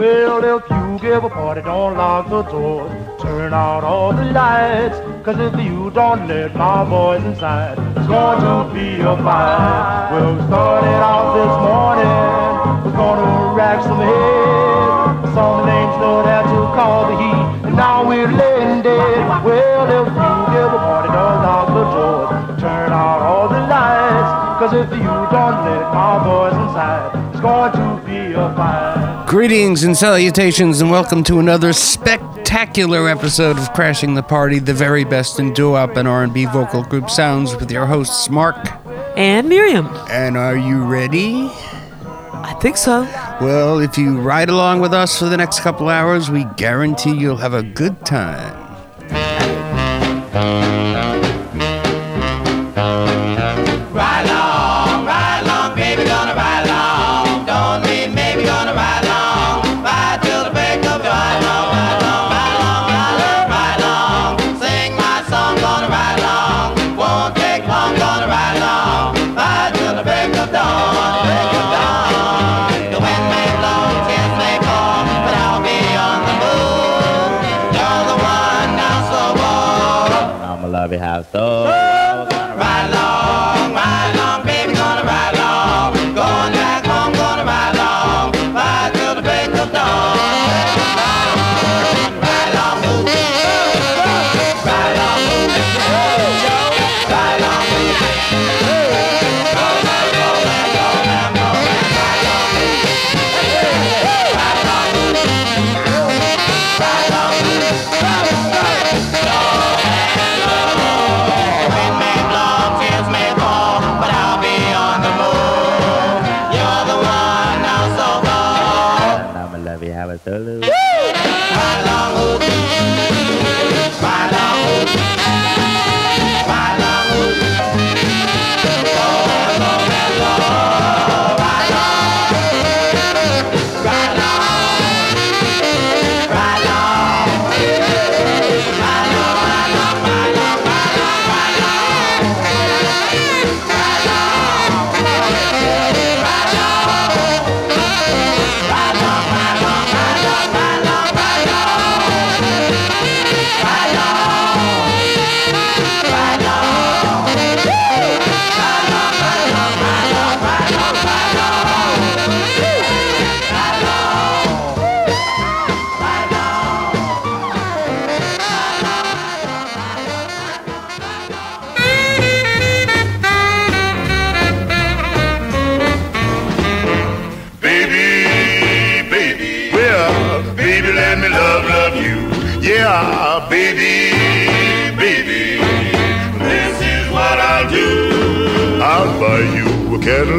Well, if you give a party, don't lock the doors. Turn out all the lights. Cause if you don't let my boys inside, it's going to be a fight. Well, we started out this morning. We're gonna rack some heads. Some names know how to call the heat. And now we're laying dead. Well, if you give a party, don't lock the doors. Turn out all the lights. Cause if you don't let my boys inside, it's going to be a fight. Greetings and salutations, and welcome to another spectacular episode of Crashing the Party, the very best in doo-wop and R&B vocal group sounds, with your hosts Mark And Miriam. and Are you ready? I think so. Well, if you ride along with us for the next couple hours, we guarantee you'll have a good time.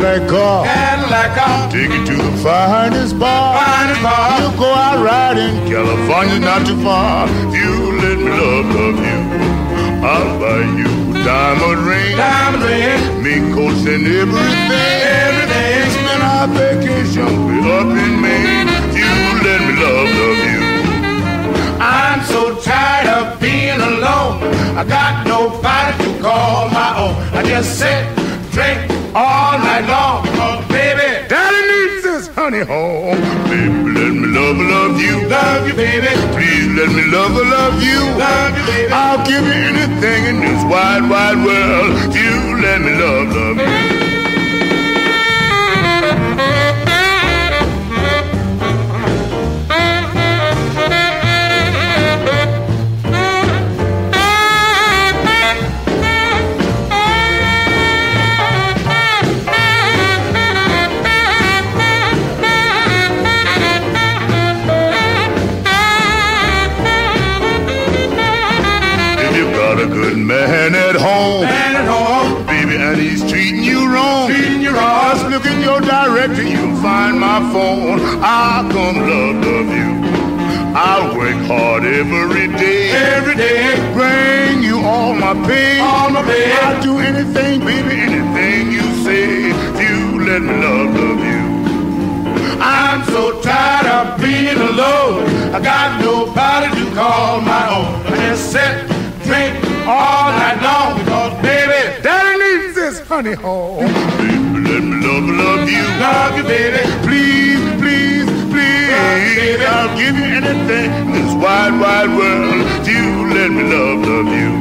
Cadillac. Cadillac Take you to the finest bar. finest bar. You'll go out riding. California not too far. You let me love, love you. I'll buy you diamond ring. Diamond ring, Mink coats and everything. Everything. Spend our vacation way up in Maine. You let me love, love you. I'm so tired of being alone. I got nobody to call my own. I just sit, drink all night long. Because, baby, Daddy needs this honey home. Baby, let me love, love you. love you, baby. Please let me love, love you. Love you, baby. I'll give you anything in this wide, wide world. You let me love, love you. Phone. I'll come love, love you. I'll work hard every day. Every day, Bring you all my pain. all my pain. I'll do anything, baby, anything you say. If you let me love, love you. I'm so tired of being alone. I got nobody to call my own. I just sit, drink all night long because, baby, Daddy needs this honey. Baby, let me love, love you. love you, baby. Please, please, please. You, baby. anything in this wide, wide world. You let me love, love you,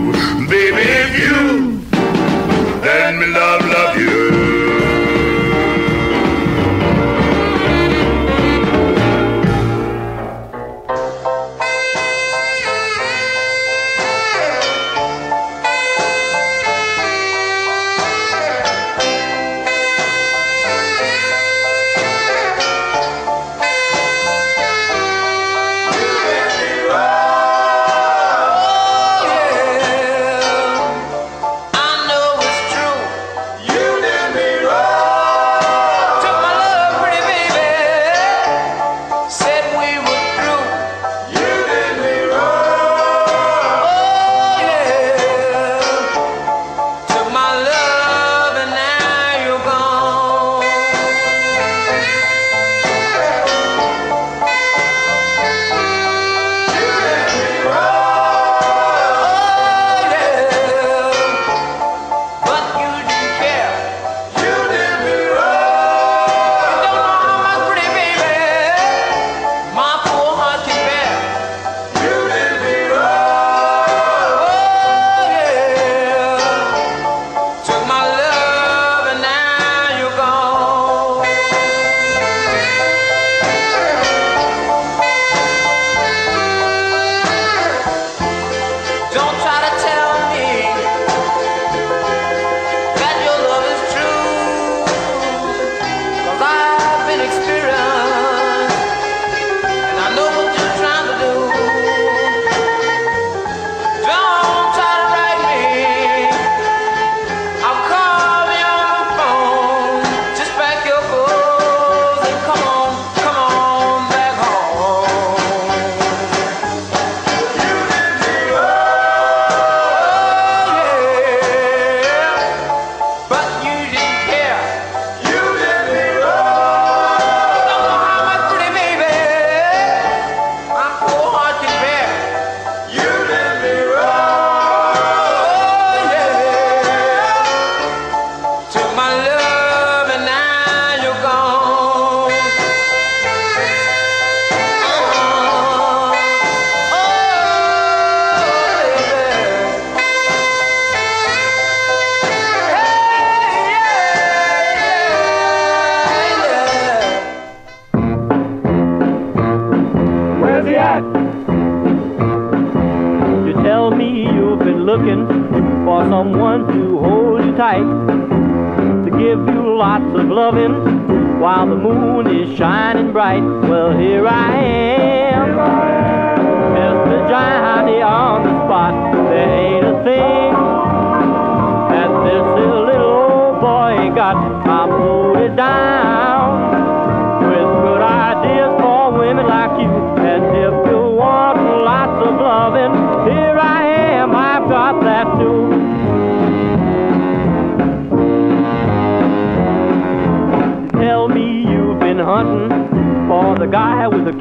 baby, if you let me love, love you.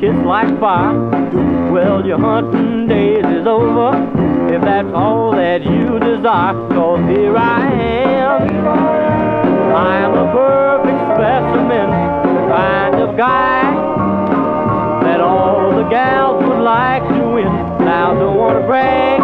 Kiss like fire. Well, your hunting days is over if that's all that you desire. Cause here I am. I am a perfect specimen, the kind of guy that all the gals would like to win. Now, don't want to brag,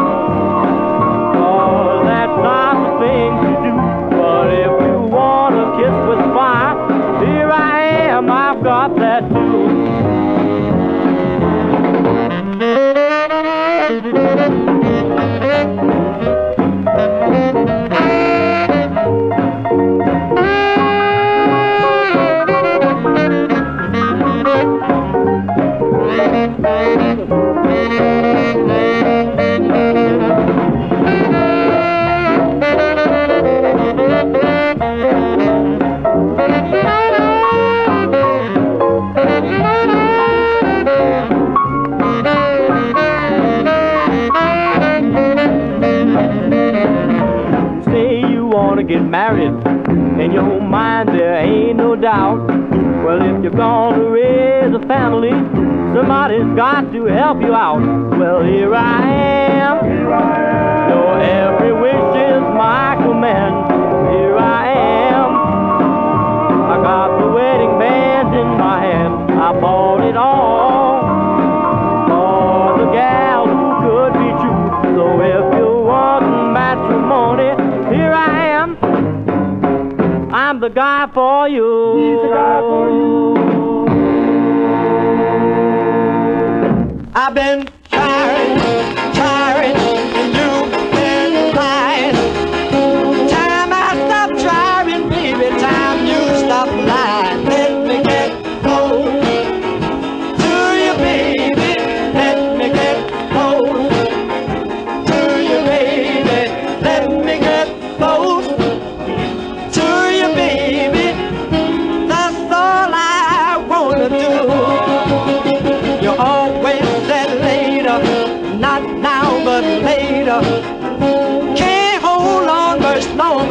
family. Somebody's got to help you out. Well, here I am. Here I am. Your every wish is my command. Here I am. I got the wedding band in my hand. I bought it all for the gal who could be true. So if you want matrimony, here I am. I'm the guy for you. He's the guy for you. I've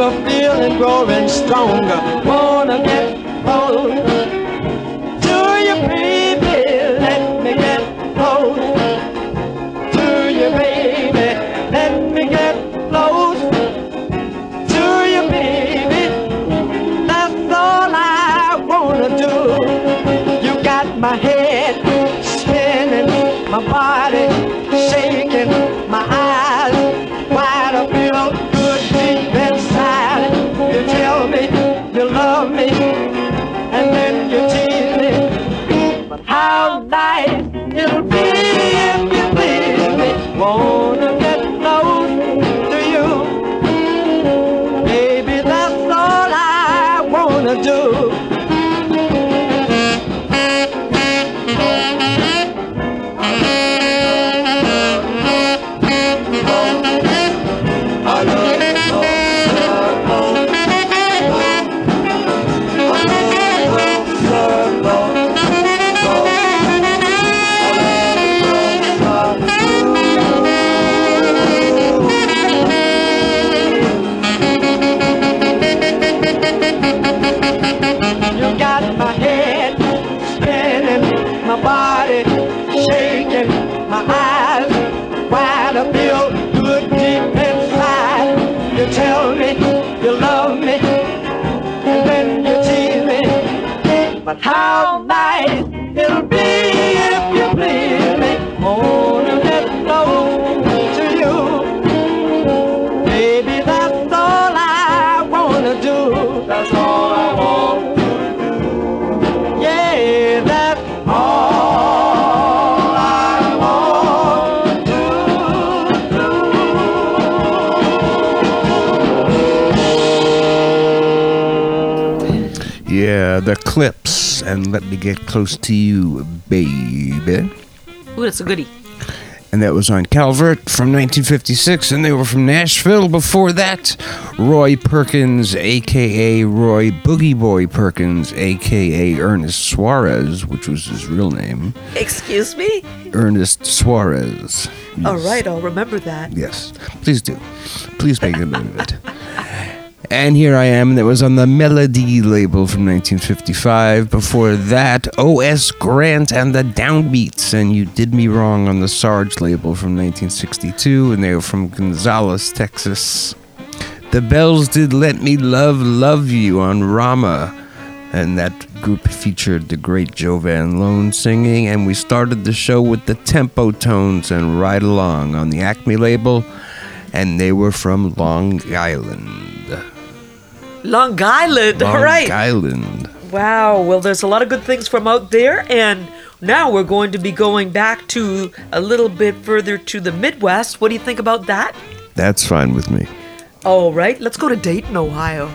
much feeling growing stronger. Wanna get close to you, baby. Let me get close to you, baby. Let me get close to you, baby. That's all I wanna do. You got my head spinning, my body and let me get close to you, baby. Ooh, that's a goodie. And that was on Calvert from 1956, and they were from Nashville. Before that, Roy Perkins, aka Roy Boogie Boy Perkins, aka Ernest Suarez, which was his real name. Excuse me? Ernest Suarez. All right, I'll remember that. Yes, please do. Please make a note of it. And here I am, that was on the Melody label from 1955. Before that, O.S. Grant and the Downbeats, and You Did Me Wrong on the Sarge label from 1962, and they were from Gonzales, Texas. The Bells did Let Me Love Love You on Rama, and that group featured the great Joe Van Loan singing, and we started the show with the Tempo Tones and Ride Along on the Acme label, and they were from Long Island. Long Island. All right. Long All right. Island. Wow. Well, there's a lot of good things from out there. And now we're going to be going back to a little bit further to the Midwest. What do you think about that? That's fine with me. All right. Let's go to Dayton, Ohio.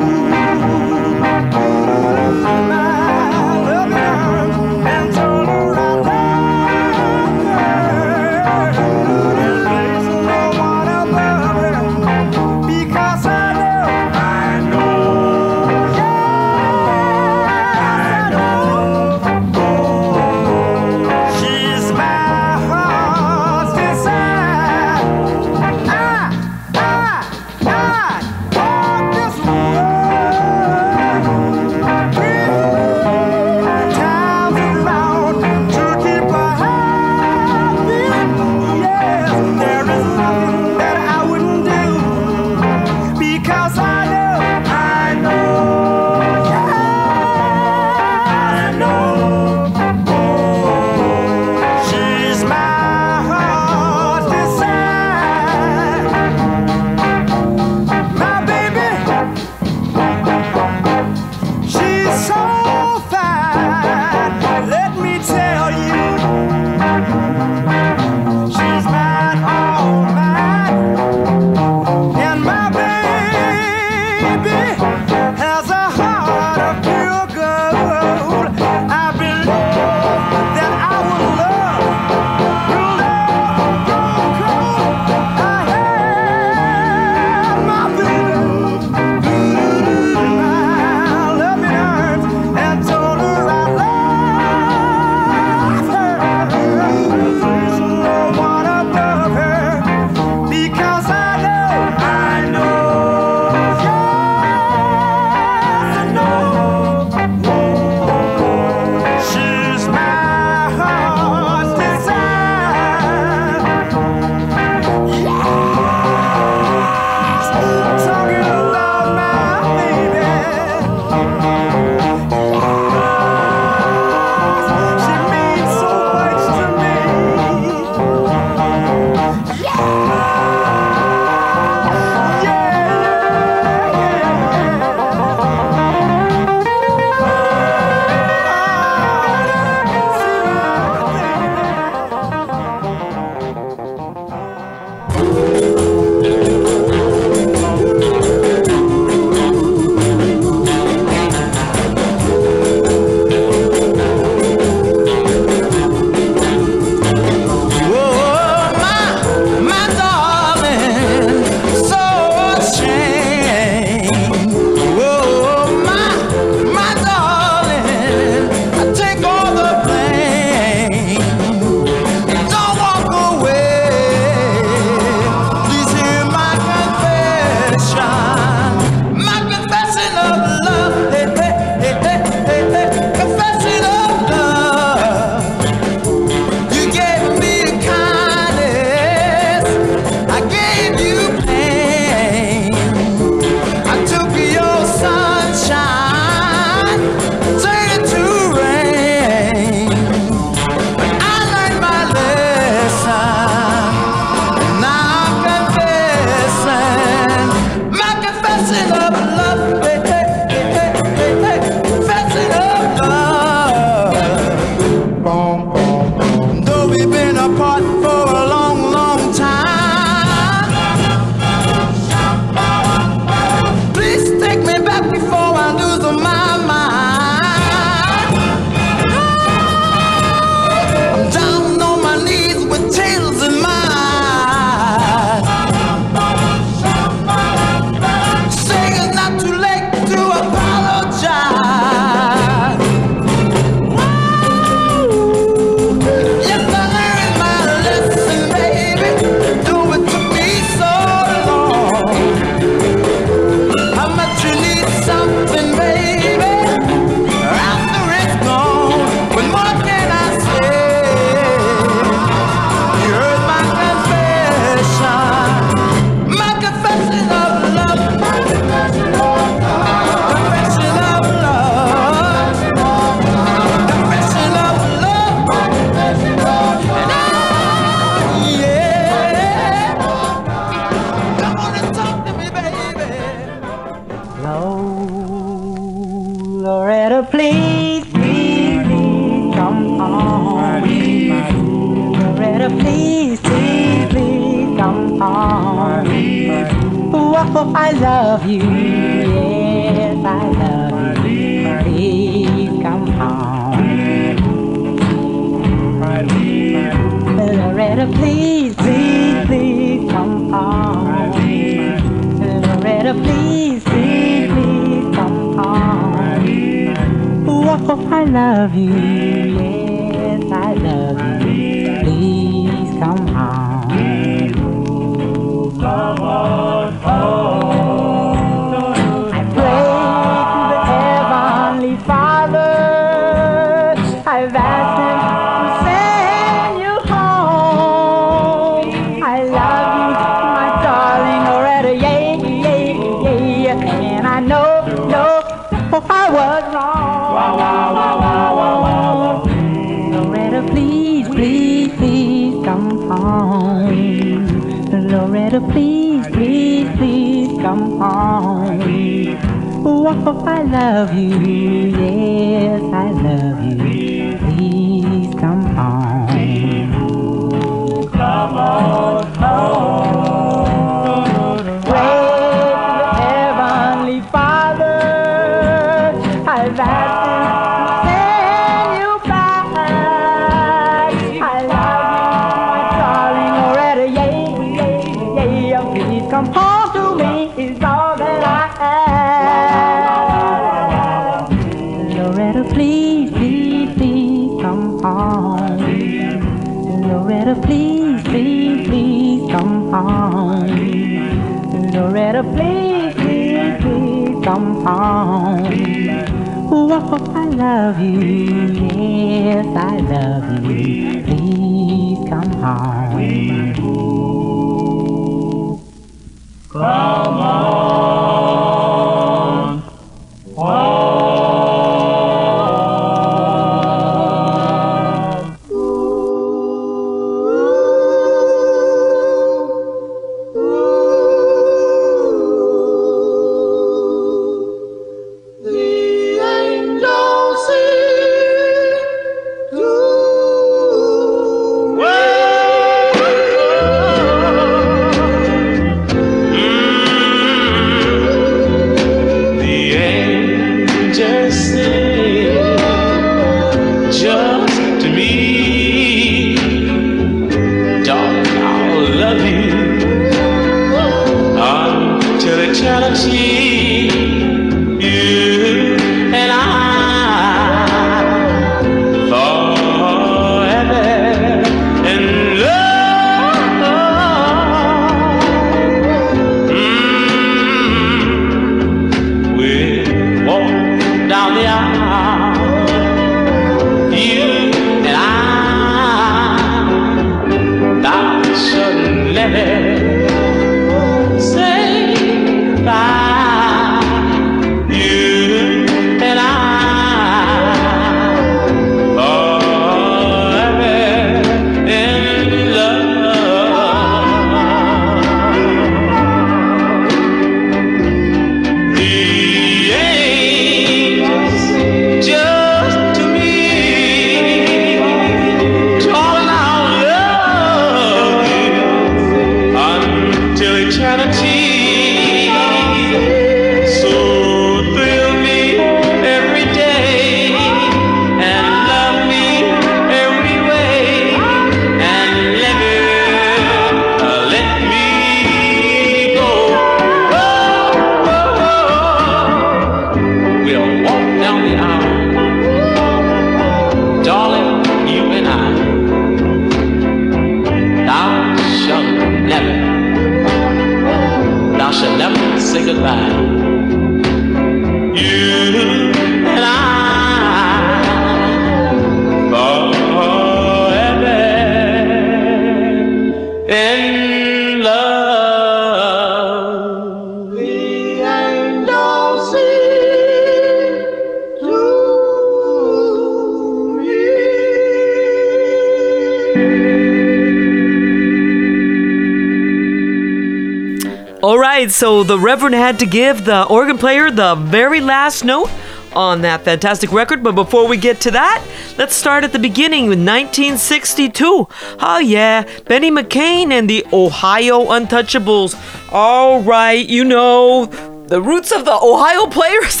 Right, so the Reverend had to give the organ player the very last note on that fantastic record. But before we get to that, let's start at the beginning with 1962. Oh, yeah, Benny McCain and the Ohio Untouchables. All right, you know. The roots of the Ohio players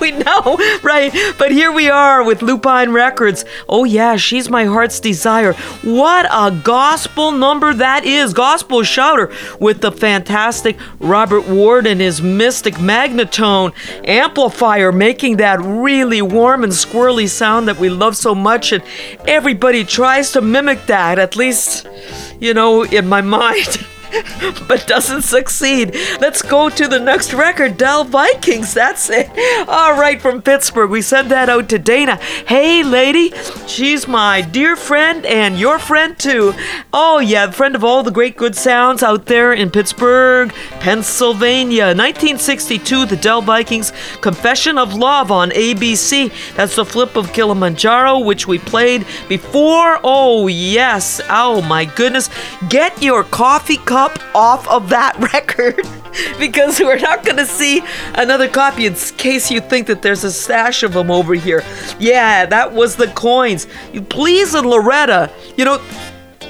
we know, right? But here we are with Lupine Records. Oh, yeah, she's my heart's desire. What a gospel number that is! Gospel shouter with the fantastic Robert Ward and his mystic Magnatone amplifier making that really warm and squirrely sound that we love so much. And everybody tries to mimic that, at least, you know, in my mind. but doesn't succeed. Let's go to the next record, Del Vikings. That's it. All right, from Pittsburgh. We send that out to Dana. Hey, lady, she's my dear friend and your friend too. Oh, yeah, friend of all the great good sounds out there in Pittsburgh, Pennsylvania. 1962, the Del Vikings Confession of Love on ABC. That's the flip of Kilimanjaro, which we played before. Oh, yes. Oh, my goodness. Get your coffee cup off of that record because we're not going to see another copy in case you think that there's a stash of them over here. Yeah, that was the coins. You please and Loretta, you know,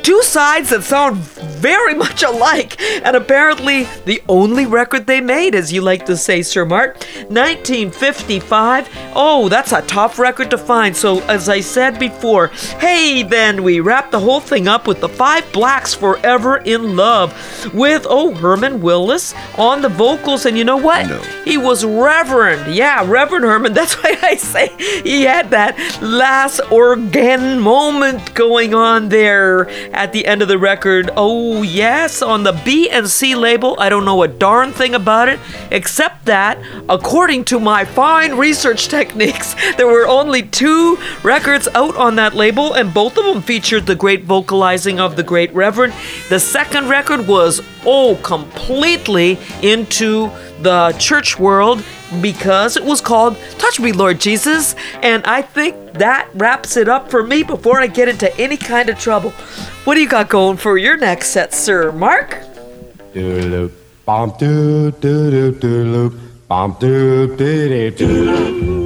two sides that sound very much alike, and apparently the only record they made, as you like to say, Sir Mark. 1955. Oh, that's a tough record to find. So, as I said before, hey, then we wrap the whole thing up with the Five Blacks Forever in Love with, oh, Herman Willis on the vocals. And you know what? No. He was Reverend. Yeah, Reverend Herman. That's why I say he had that last organ moment going on there at the end of the record. Oh, yes, on the B and C label. I don't know a darn thing about it, except that, according to my fine research techniques, there were only two records out on that label, and both of them featured the great vocalizing of the great Reverend. The second record was, oh, completely into the church world because it was called Touch Me, Lord Jesus. And I think that wraps it up for me before I get into any kind of trouble. What do you got going for your next set, sir? Mark? Doodle bum doo doo doo doodle bum doo doo doo doo bum doo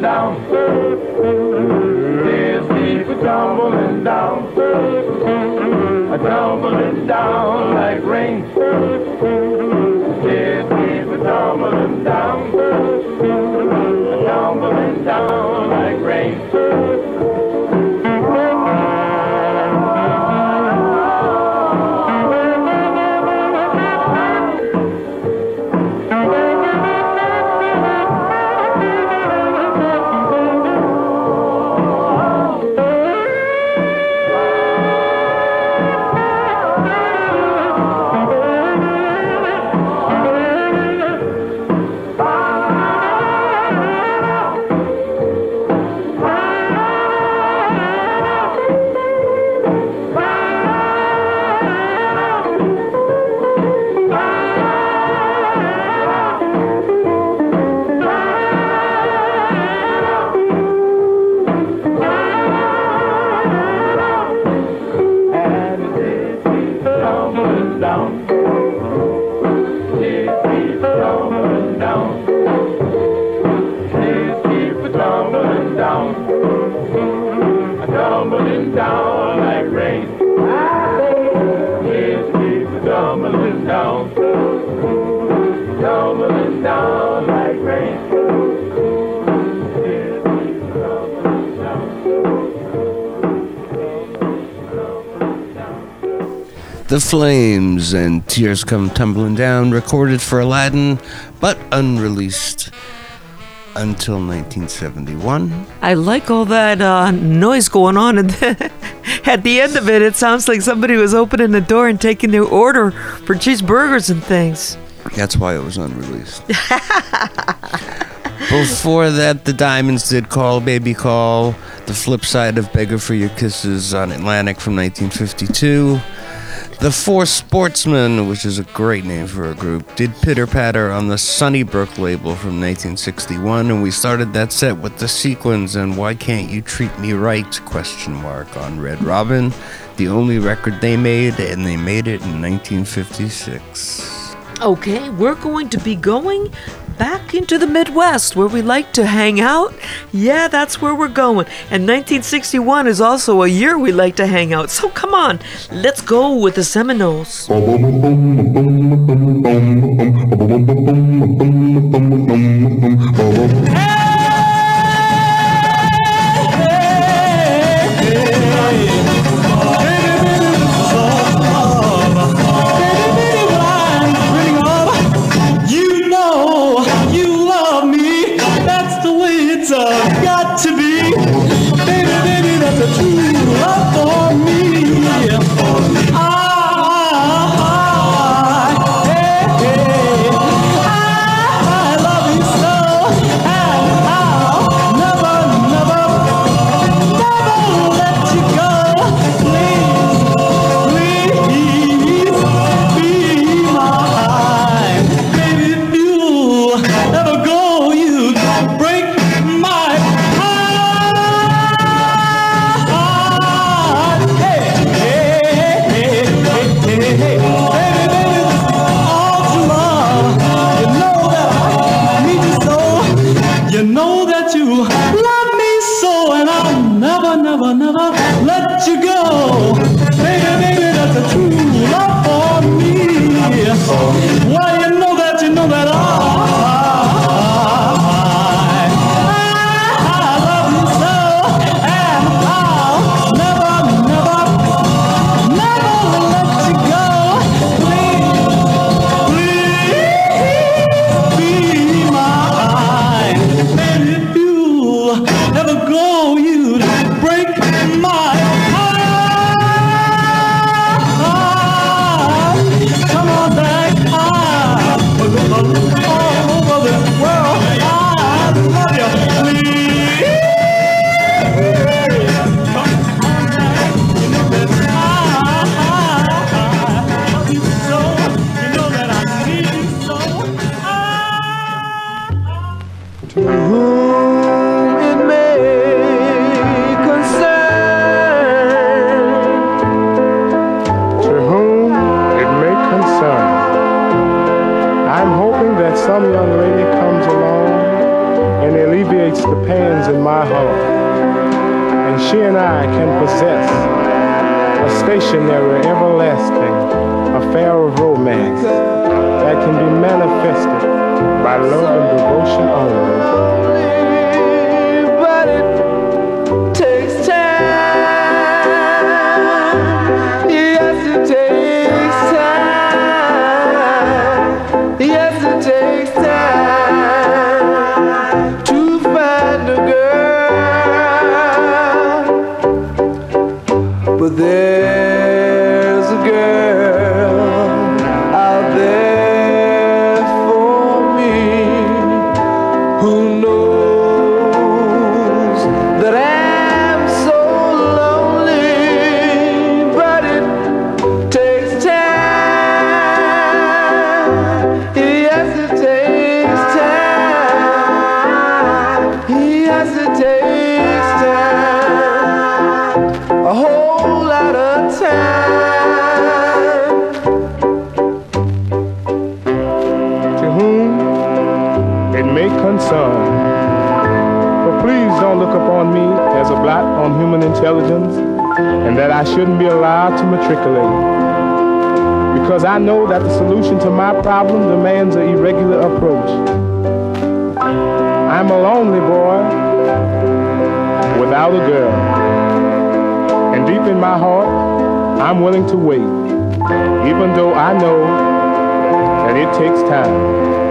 down. Keep a tumbling down. Tumbling down like Flames and Tears Come Tumbling Down, recorded for Aladdin, but unreleased until 1971. I like all that uh, noise going on, and at the end of it, it sounds like somebody was opening the door and taking their order for cheeseburgers and things. That's why it was unreleased. Before that, the Diamonds did Call Baby Call, the flip side of Beggar for Your Kisses on Atlantic from 1952. The Four Sportsmen, which is a great name for a group, did Pitter Patter on the Sunnybrook label from 1961, and we started that set with the Sequins and Why Can't You Treat Me Right? question mark on Red Robin, the only record they made, and they made it in 1956. Okay, we're going to be going back into the Midwest where we like to hang out. Yeah, that's where we're going. And 1961 is also a year we like to hang out. So come on, let's go with the Seminoles. You who knows shouldn't be allowed to matriculate. Because I know that the solution to my problem demands an irregular approach. I'm a lonely boy without a girl. And deep in my heart, I'm willing to wait, even though I know that it takes time.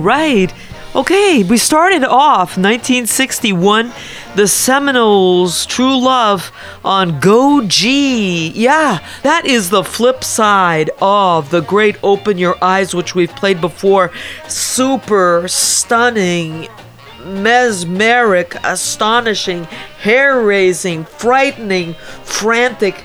Right. Okay, we started off 1961, the Seminoles' True Love on Go G. Yeah, that is the flip side of the great Open Your Eyes, which we've played before. Super stunning, mesmeric, astonishing, hair raising, frightening, frantic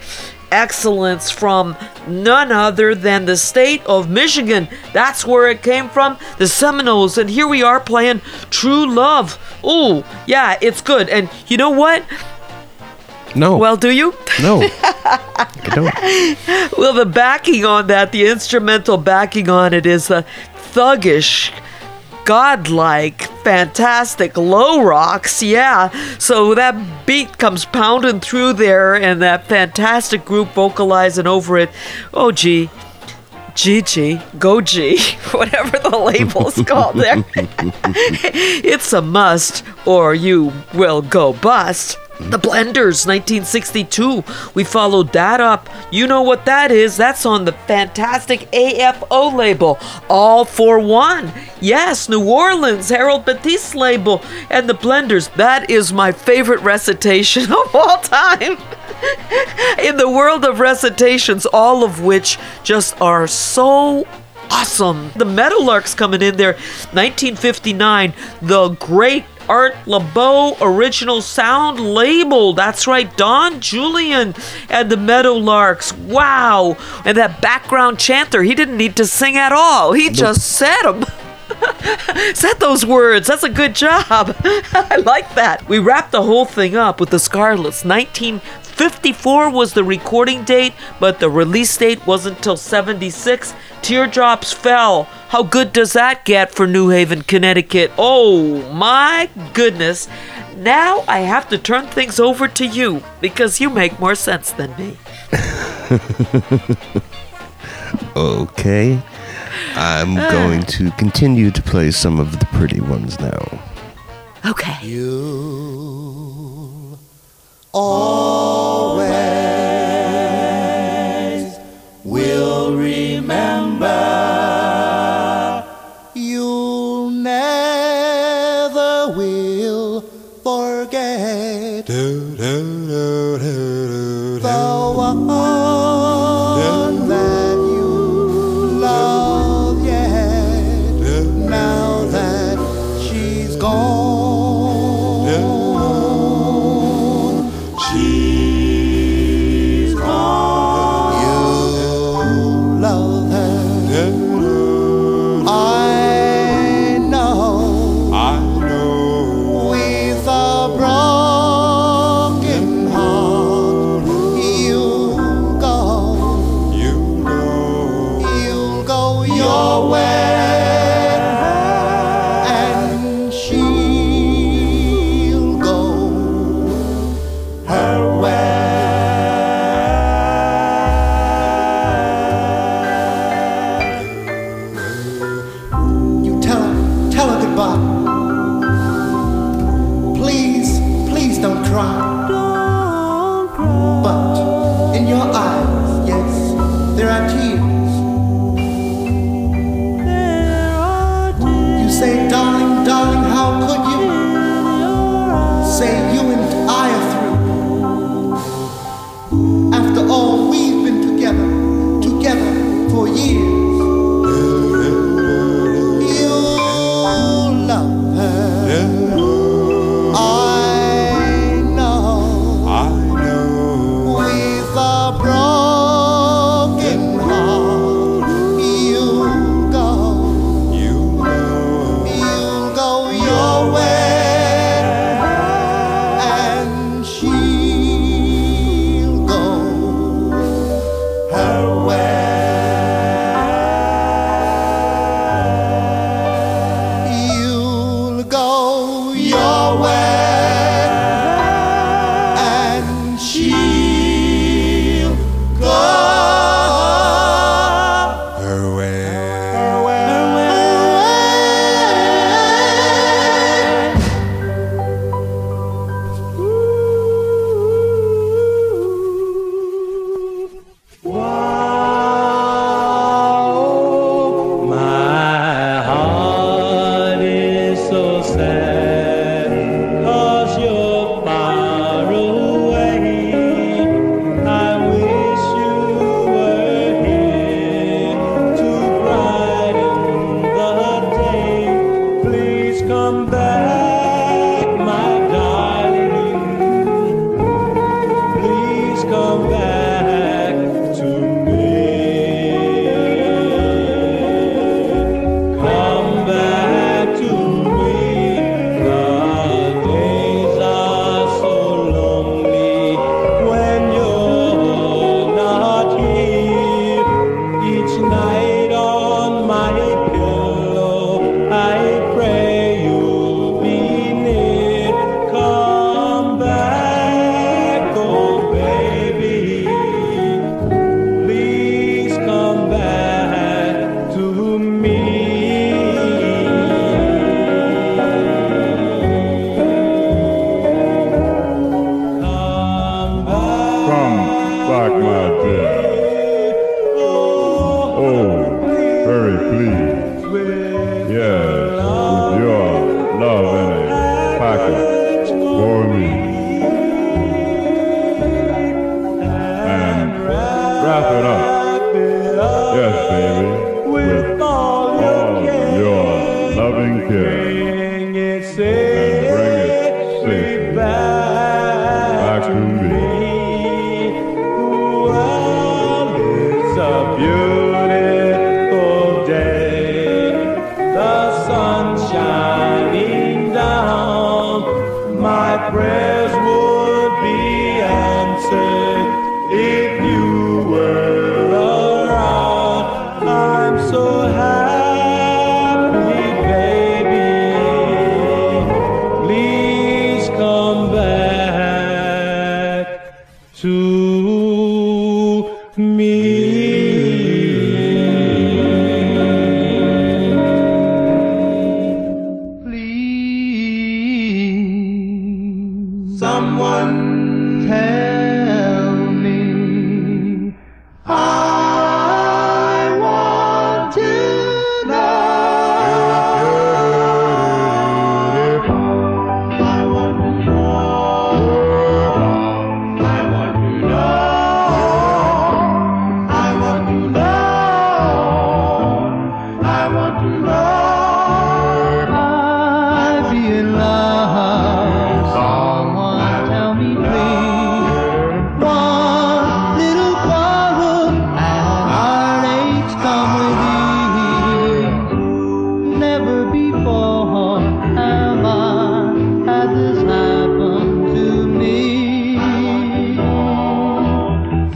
excellence from none other than the state of Michigan. That's where it came from, the Seminoles. And here we are playing True Love. Oh, yeah, it's good. And you know what? No. Well, do you? no. I don't. well, the backing on that, the instrumental backing on it is the thuggish, godlike, fantastic low rocks. Yeah. So that beat comes pounding through there, and that fantastic group vocalizing over it. Oh, gee. Gigi, Goji, whatever the label's called there. it's a must, or you will go bust. The Blenders, 1962. We followed that up. You know what that is? That's on the fantastic AFO label, All for One. Yes, New Orleans, Harold Batiste label, and the Blenders. That is my favorite recitation of all time. In the world of recitations, all of which just are so awesome. The Meadowlarks coming in there, 1959, the great Art Laboe original sound label. That's right, Don Julian and the Meadowlarks. Wow. And that background chanter, he didn't need to sing at all. He just said them. said those words. That's a good job. I like that. We wrapped the whole thing up with the Scarlets. 1954 was the recording date, but the release date wasn't until 76. Teardrops Fell. How good does that get for New Haven, Connecticut? Oh my goodness. Now I have to turn things over to you because you make more sense than me. Okay. I'm ah. going to continue to play some of the pretty ones now. Okay. You always will remember.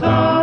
Someone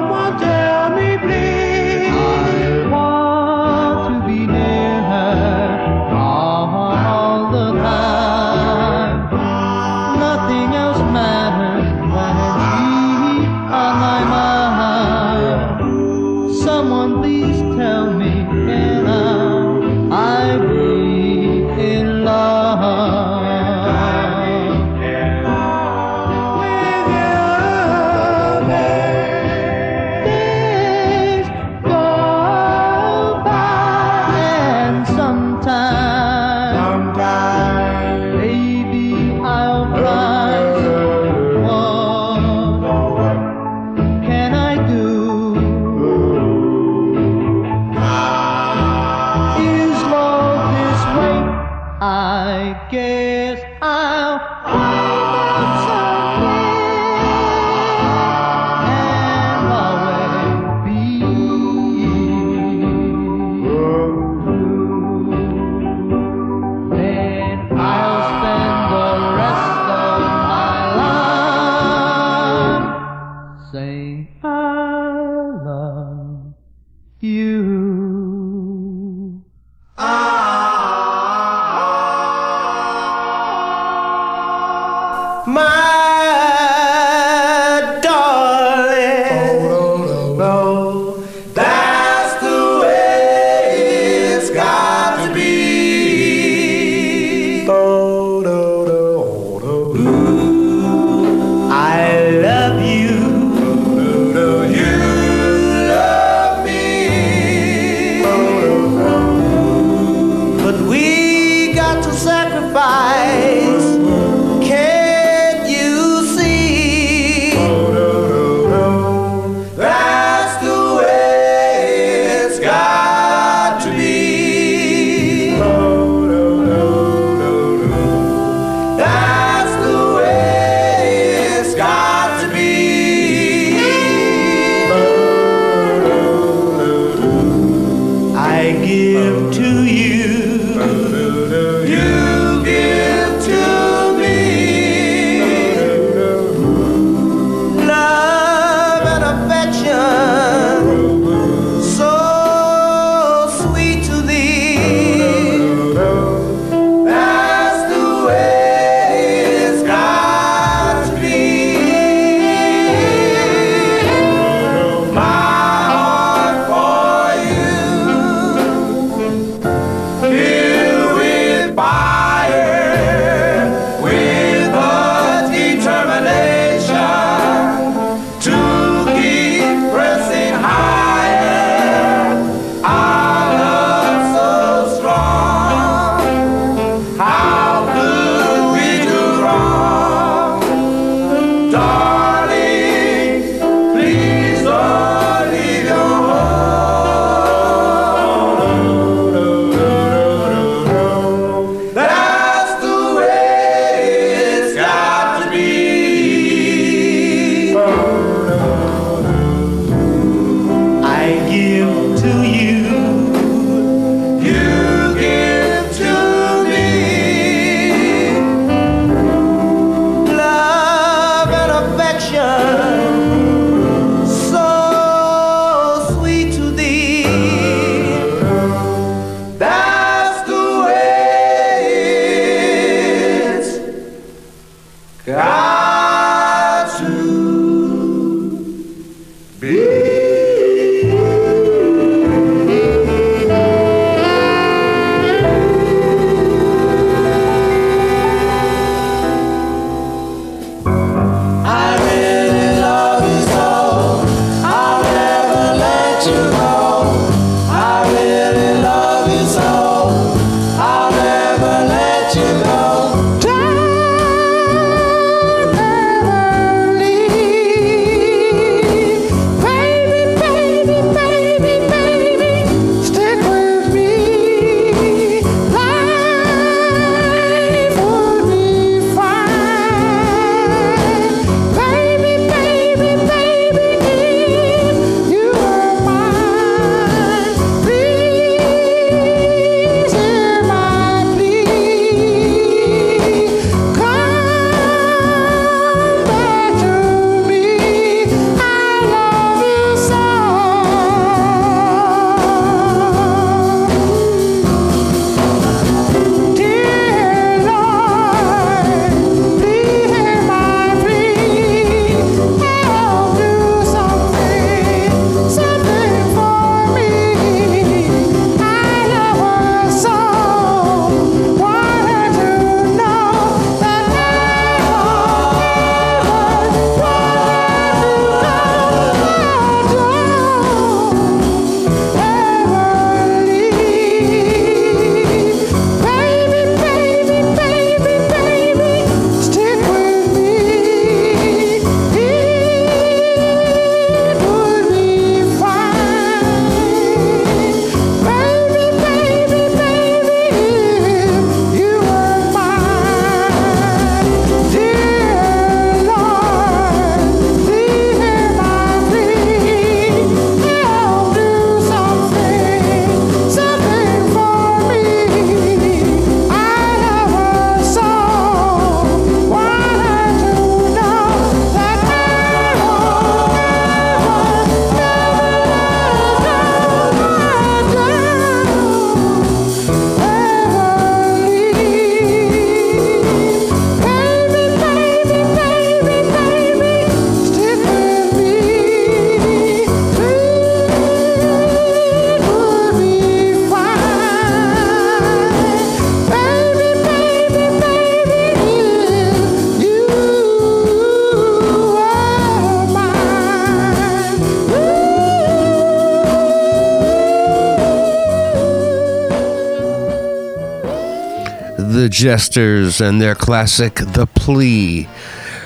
Jesters and their classic The Plea,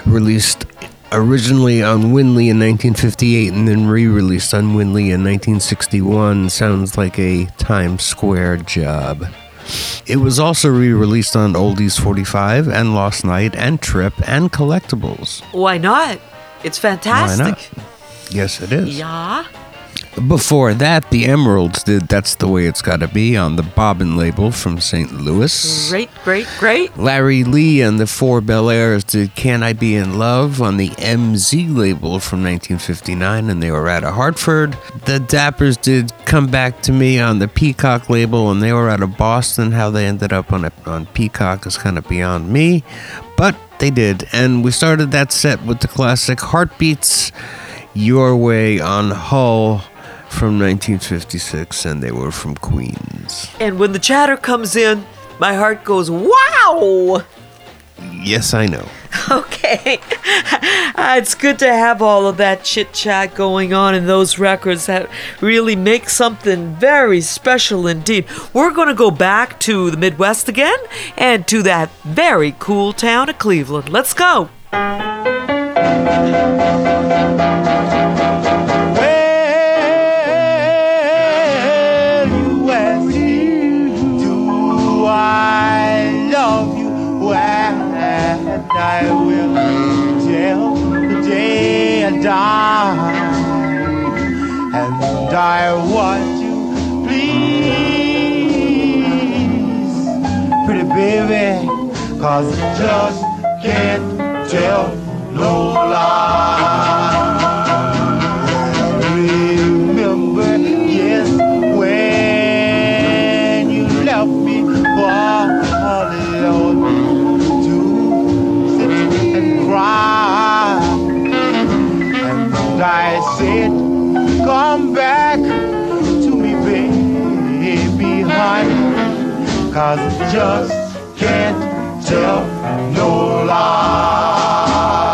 released originally on Winley in 1958 and then re released on Winley in 1961. Sounds like a Times Square job. It was also re released on Oldies 45 and Lost Nite and Trip and Collectibles. Why not? It's fantastic. Why not? Yes, it is. Yeah. Before that, the Emeralds did That's the Way It's Gotta Be on the Bobbin label from St. Louis. Great, great, great. Larry Lee and the Four Bel Airs did Can I Be in Love on the MZ label from 1959, and they were out of Hartford. The Dappers did Come Back to Me on the Peacock label, and they were out of Boston. How they ended up on, a, on Peacock is kind of beyond me, but they did. And we started that set with the classic Heartbeats Your Way on Hull from 1956, and they were from Queens. And when the chatter comes in, my heart goes, wow! Yes, I know. Okay. Uh, it's good to have all of that chit chat going on in those records that really make something very special indeed. We're going to go back to the Midwest again and to that very cool town of Cleveland. Let's go. Baby, cause I just can't tell no lie. Remember, yes, when you left me for alone to sit and cry. And I said, come back to me, baby, honey, cause just can't tell no lie.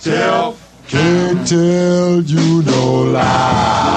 Tell, can't tell you no lie.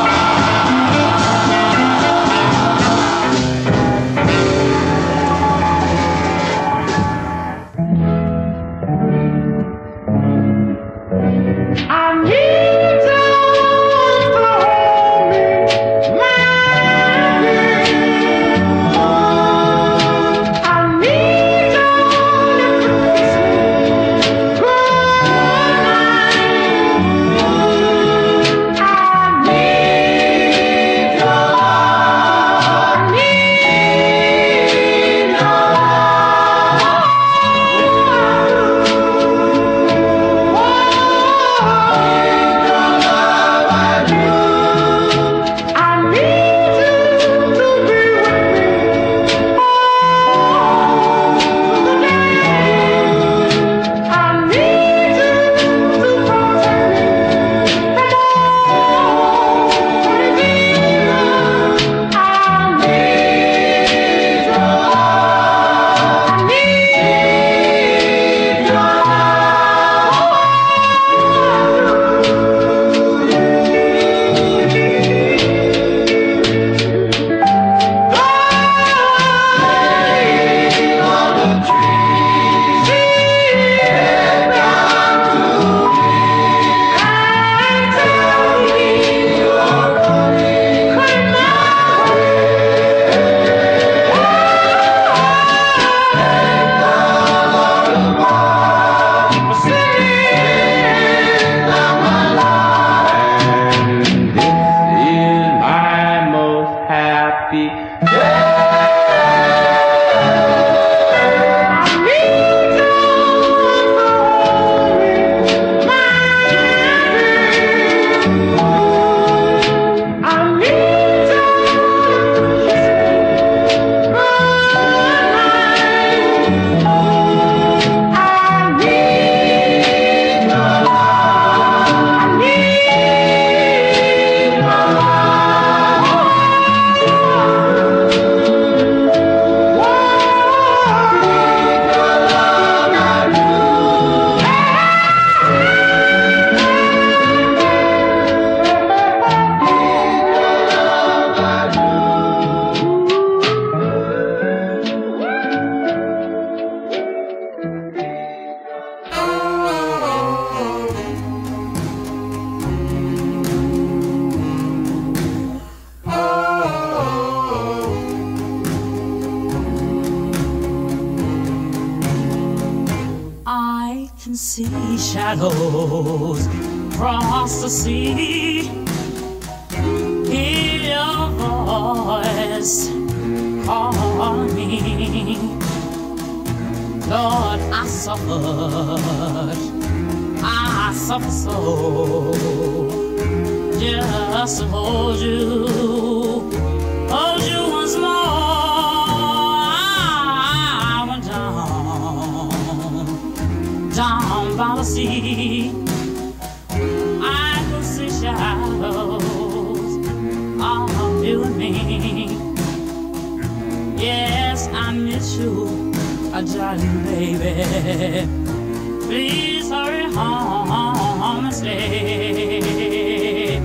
say.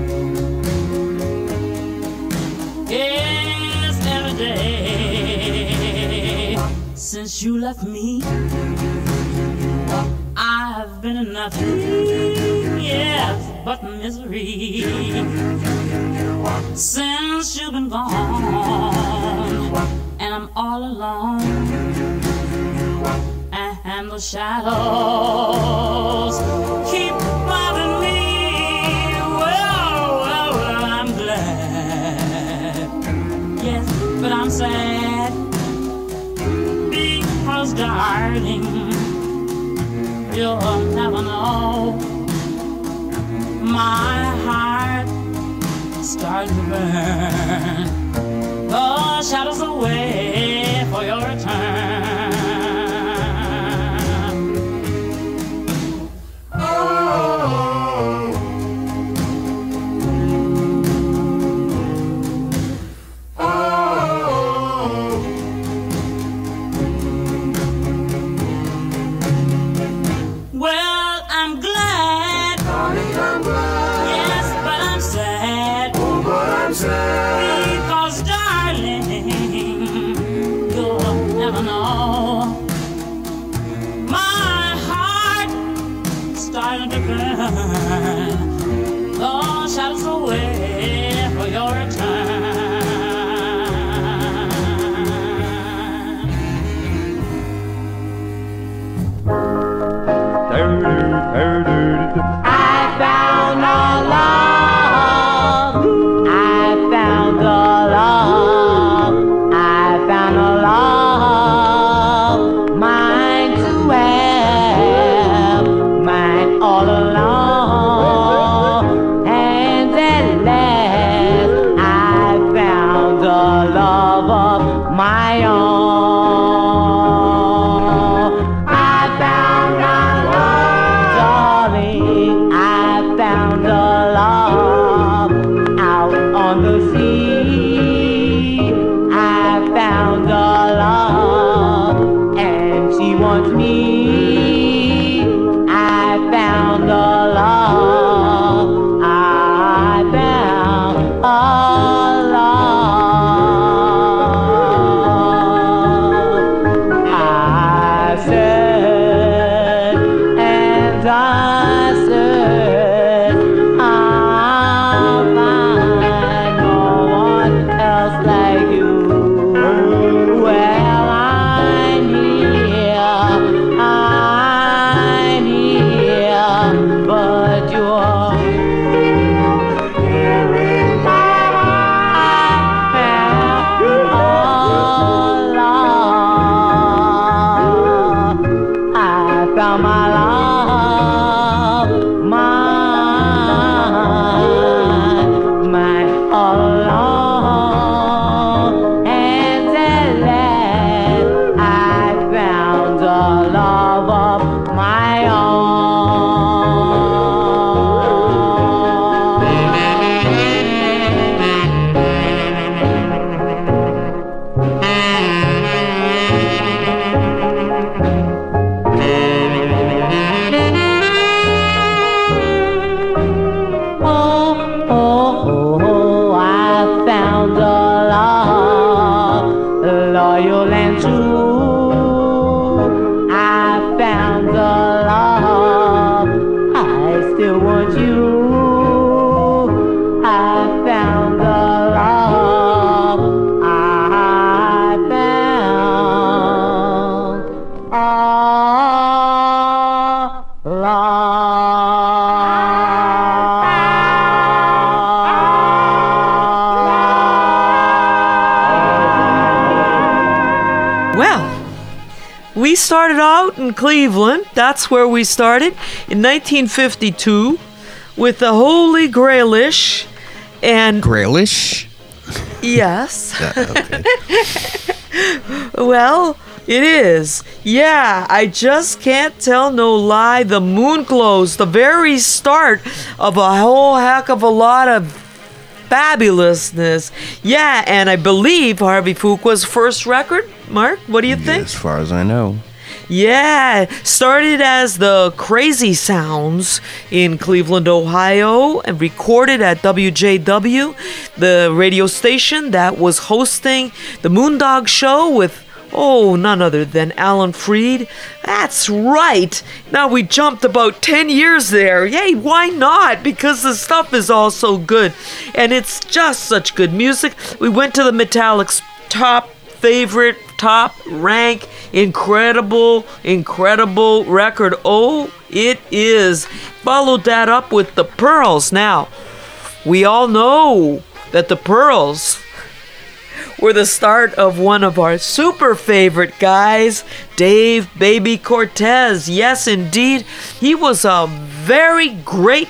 Since you left me, I have been nothing, yes, but misery. Since you've been gone, and I'm all alone and the shadows keep I'm sad Because darling You'll never know. My heart starts to burn. The shadows away for your return. In Cleveland. That's where we started in 1952 with the Holy Grailish and Grailish? yes. well, it is. Yeah, I just can't tell no lie. The Moonglows, the very start of a whole heck of a lot of fabulousness. Yeah, and I believe Harvey Fuqua's first record. Mark, what do you think? As far as I know. Yeah, started as the Crazy Sounds in Cleveland, Ohio, and recorded at WJW, the radio station that was hosting the Moondog Show with. Oh, none other than Alan Freed. That's right. Now we jumped about 10 years there. Yay, why not? Because the stuff is all so good. And it's just such good music. We went to the Metallics top favorite, top rank, incredible, incredible record. Oh, it is. Followed that up with the Pearls. Now, we all know that the Pearls were the start of one of our super favorite guys, Dave Baby Cortez. Yes, indeed. He was a very great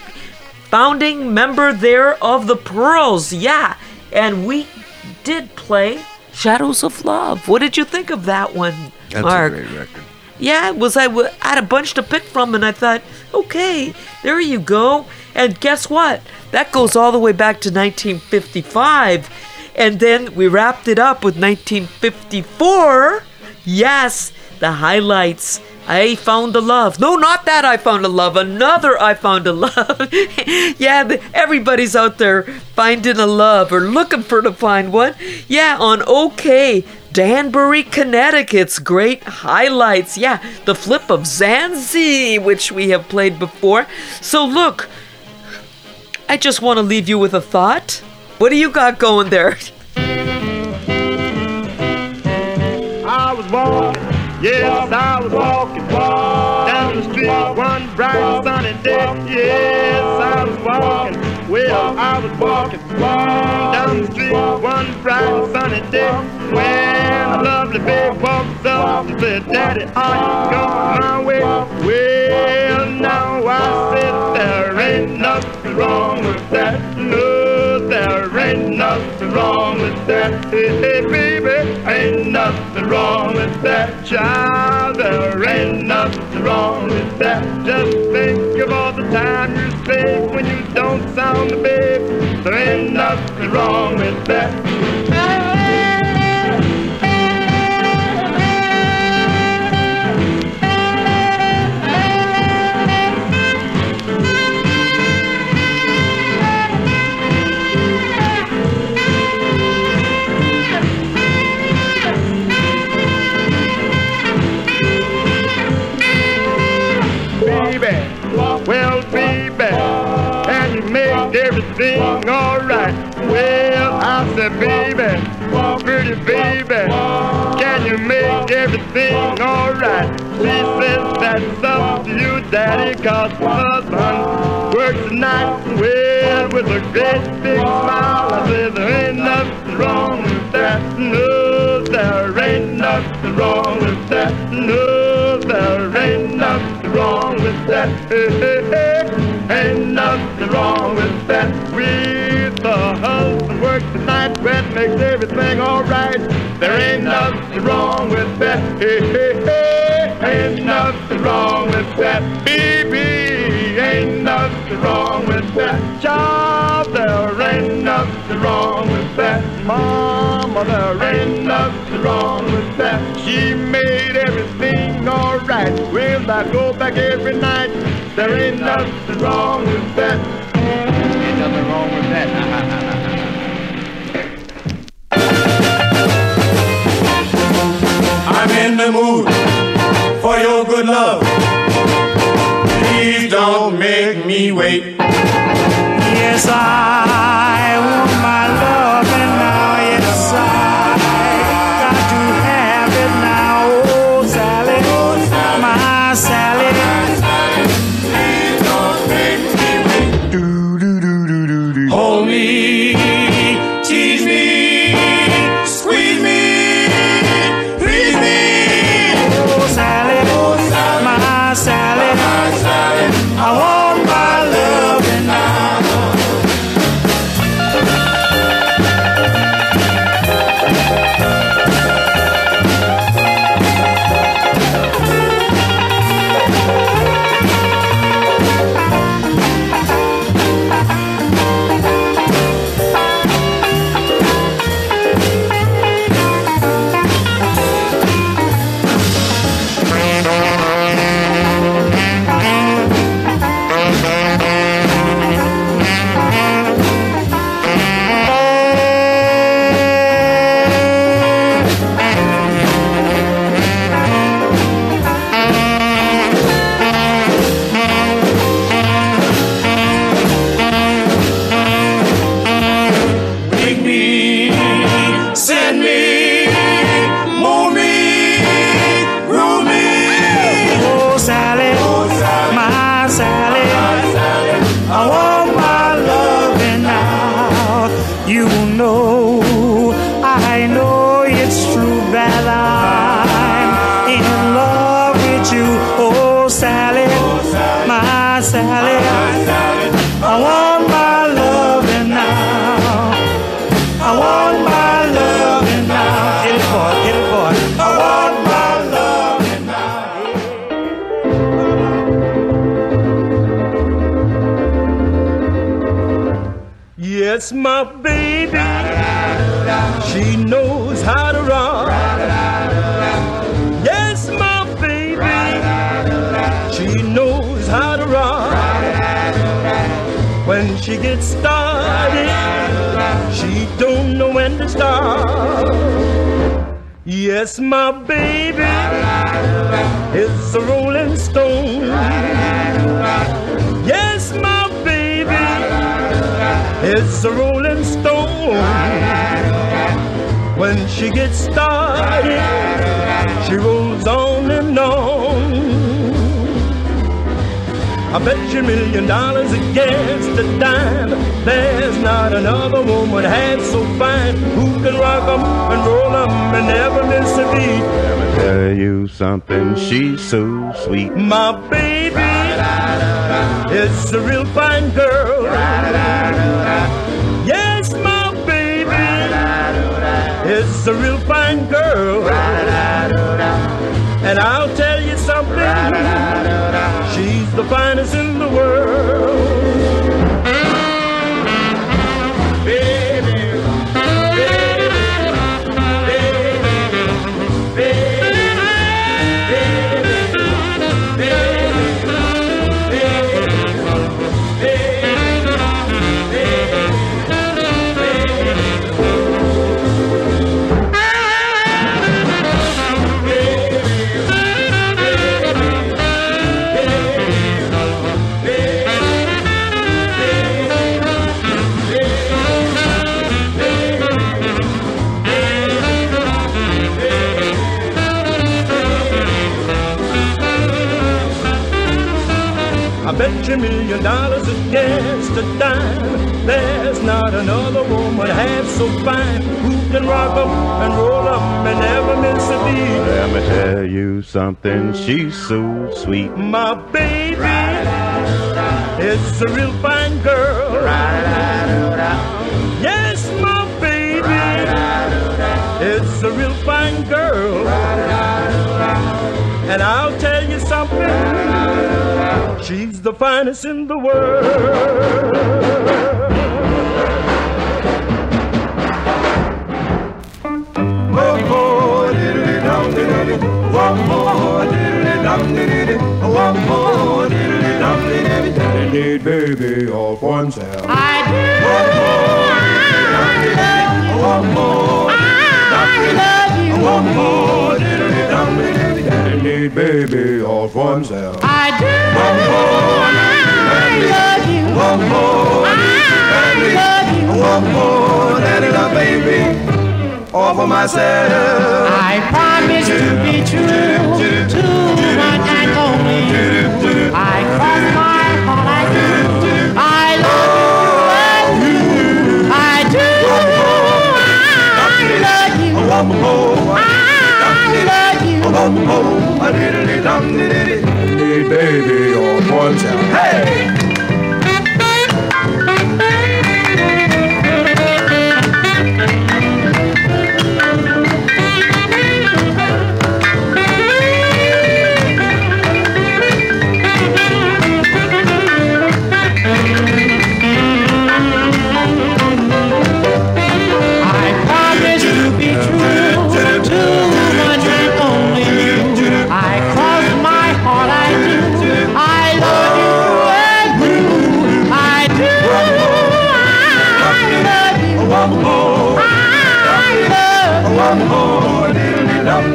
founding member there of the Pearls. Yeah, and we did play Shadows of Love. What did you think of that one, That's Mark? a great record. Yeah, it was I w- I had a bunch to pick from, and I thought, okay, there you go. And guess what? That goes all the way back to 1955, and then we wrapped it up with 1954. Yes, the highlights. I found a love. No, not that I found a love. Another I found a love. yeah, everybody's out there finding a love or looking for to find one. Yeah, on OK. Danbury, Connecticut's great highlights. Yeah, the flip of Zanzi, which we have played before. So look, I just want to leave you with a thought. What do you got going there? I was walking, yes, I was walking down the street one bright sunny day. Yes, I was walking, well, I was walking down the street one bright sunny day. When a lovely babe walks up and said, Daddy, are you going my way? Well, now I said there ain't nothing wrong with that. No, there ain't nothing wrong with that. Hey, hey, baby, ain't nothing wrong with that. Child, there ain't nothing wrong with that. Just think of all the time you spend when you don't sound the babe. There ain't nothing wrong with that. Hey, hey, hey. Ain't nothing wrong with that. Baby, ain't nothing wrong with that. Child, there ain't nothing wrong with that. Mama, there ain't nothing wrong with that. She made everything alright. Well, I go back every night. There ain't nothing wrong with that. In the mood for your good love. Please don't make me wait. Yes, I When she gets started, she don't know when to stop. Yes, my baby is a rolling stone. Yes, my baby is a rolling stone. When she gets started, she rolls on and on. I bet you a million dollars against a dime. There's not another woman half so fine who can rock 'em and roll 'em and never miss a beat. Let me tell you something, she's so sweet. My baby is a real fine girl. Yes, my baby is a real fine girl. And I'll tell you something, the finest in the world. Million dollars against a dime. There's not another woman half so fine who can rock 'em and roll up and never miss a beat. Let me tell you something, she's so sweet. My baby it's a real fine girl. Yes, she's the finest in the world. Daddy need baby all for himself. I do. More, one more, I love you. Daddy baby all for himself. I do. One more, I love you. one more, I love you. one more, daddy love baby all for myself. I promise to be true to one and only you. I cross my heart, I do. I love you, I do. I love you. One more, I you. one more, diddly dum diddly. Need baby for himself. Hey!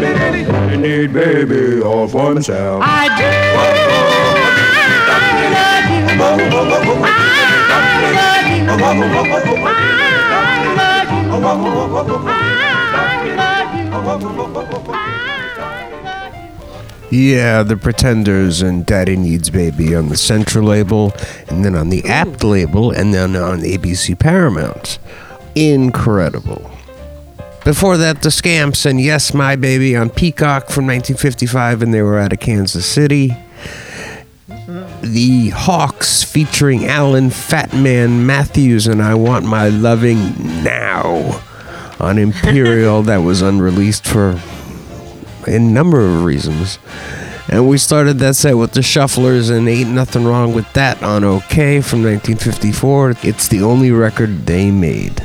Diddly dum. Need baby all for himself. I do. I love you. I love you. I love you. Yeah, the Pretenders and Daddy Needs Baby on the Central label, and then on the Apt label, and then on ABC Paramount. Incredible. Before that, The Scamps and Yes, My Baby on Peacock from 1955, and they were out of Kansas City. The Hawks featuring Alan Fatman Matthews and I Want My Loving Now on Imperial that was unreleased for a number of reasons. And we started that set with the Shufflers and Ain't Nothing Wrong with That on OK from 1954. It's the only record they made.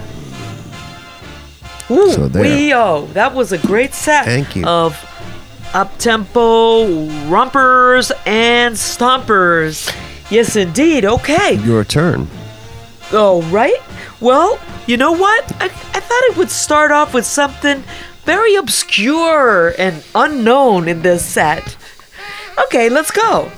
Ooh, so Leo, that was a great set. Thank you. Of up tempo rompers and stompers. Yes, indeed. Okay. Your turn. All right. Well, you know what? I, I thought it would start off with something very obscure and unknown in this set. Okay, let's go.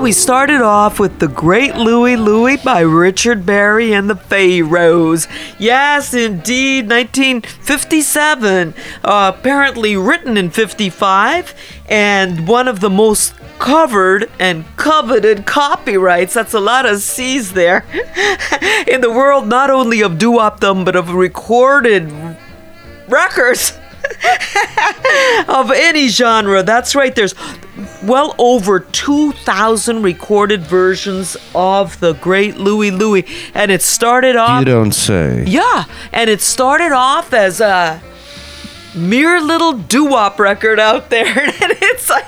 We started off with The Great Louie Louie by Richard Berry and the Pharaohs. Yes, indeed, 1957. Uh, apparently written in 55, and one of the most covered and coveted copyrights. That's a lot of C's there. in the world, not only of doo-wopdom, but of recorded records of any genre. That's right. There's well over 2,000 recorded versions of the great Louie Louie. And it started off. You don't say. Yeah. And it started off as a mere little doo wop record out there. And it's like,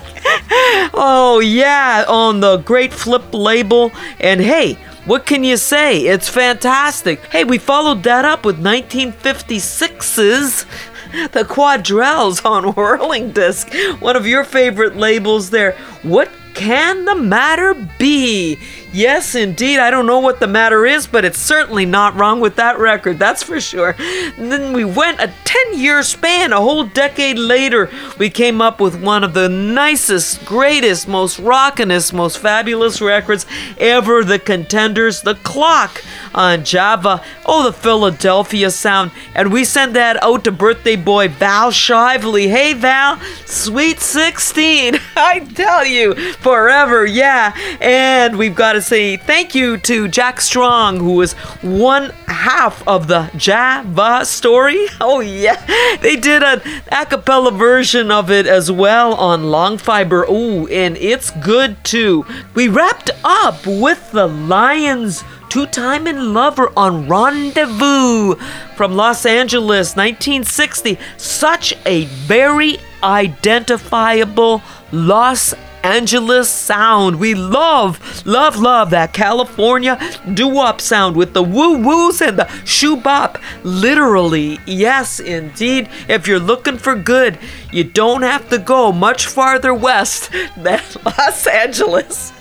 oh, yeah, on the great flip label. And hey, what can you say? It's fantastic. Hey, we followed that up with 1956's The Quadrells on Whirling Disc, one of your favorite labels there. What can the matter be? Yes, indeed. I don't know what the matter is, but it's certainly not wrong with that record, that's for sure. And then we went a 10 year span, a whole decade later, we came up with one of the nicest, greatest, most rockinest, most fabulous records ever The Contenders, The Clock on Java. Oh, the Philadelphia sound. And we sent that out to birthday boy Val Shively. Hey, Val, sweet 16. I tell you, forever, yeah. And we've got to say thank you to Jack Strong, who was one half of the Java story. Oh, yeah. They did an a cappella version of it as well on Long Fiber. Ooh, and it's good too. We wrapped up with the Lions two timin' lover on Rendezvous from Los Angeles, 1960. Such a very identifiable Los Angeles sound. We love, love, love that California doo wop sound with the woo woos and the shoe bop. Literally, yes, indeed. If you're looking for good, you don't have to go much farther west than Los Angeles.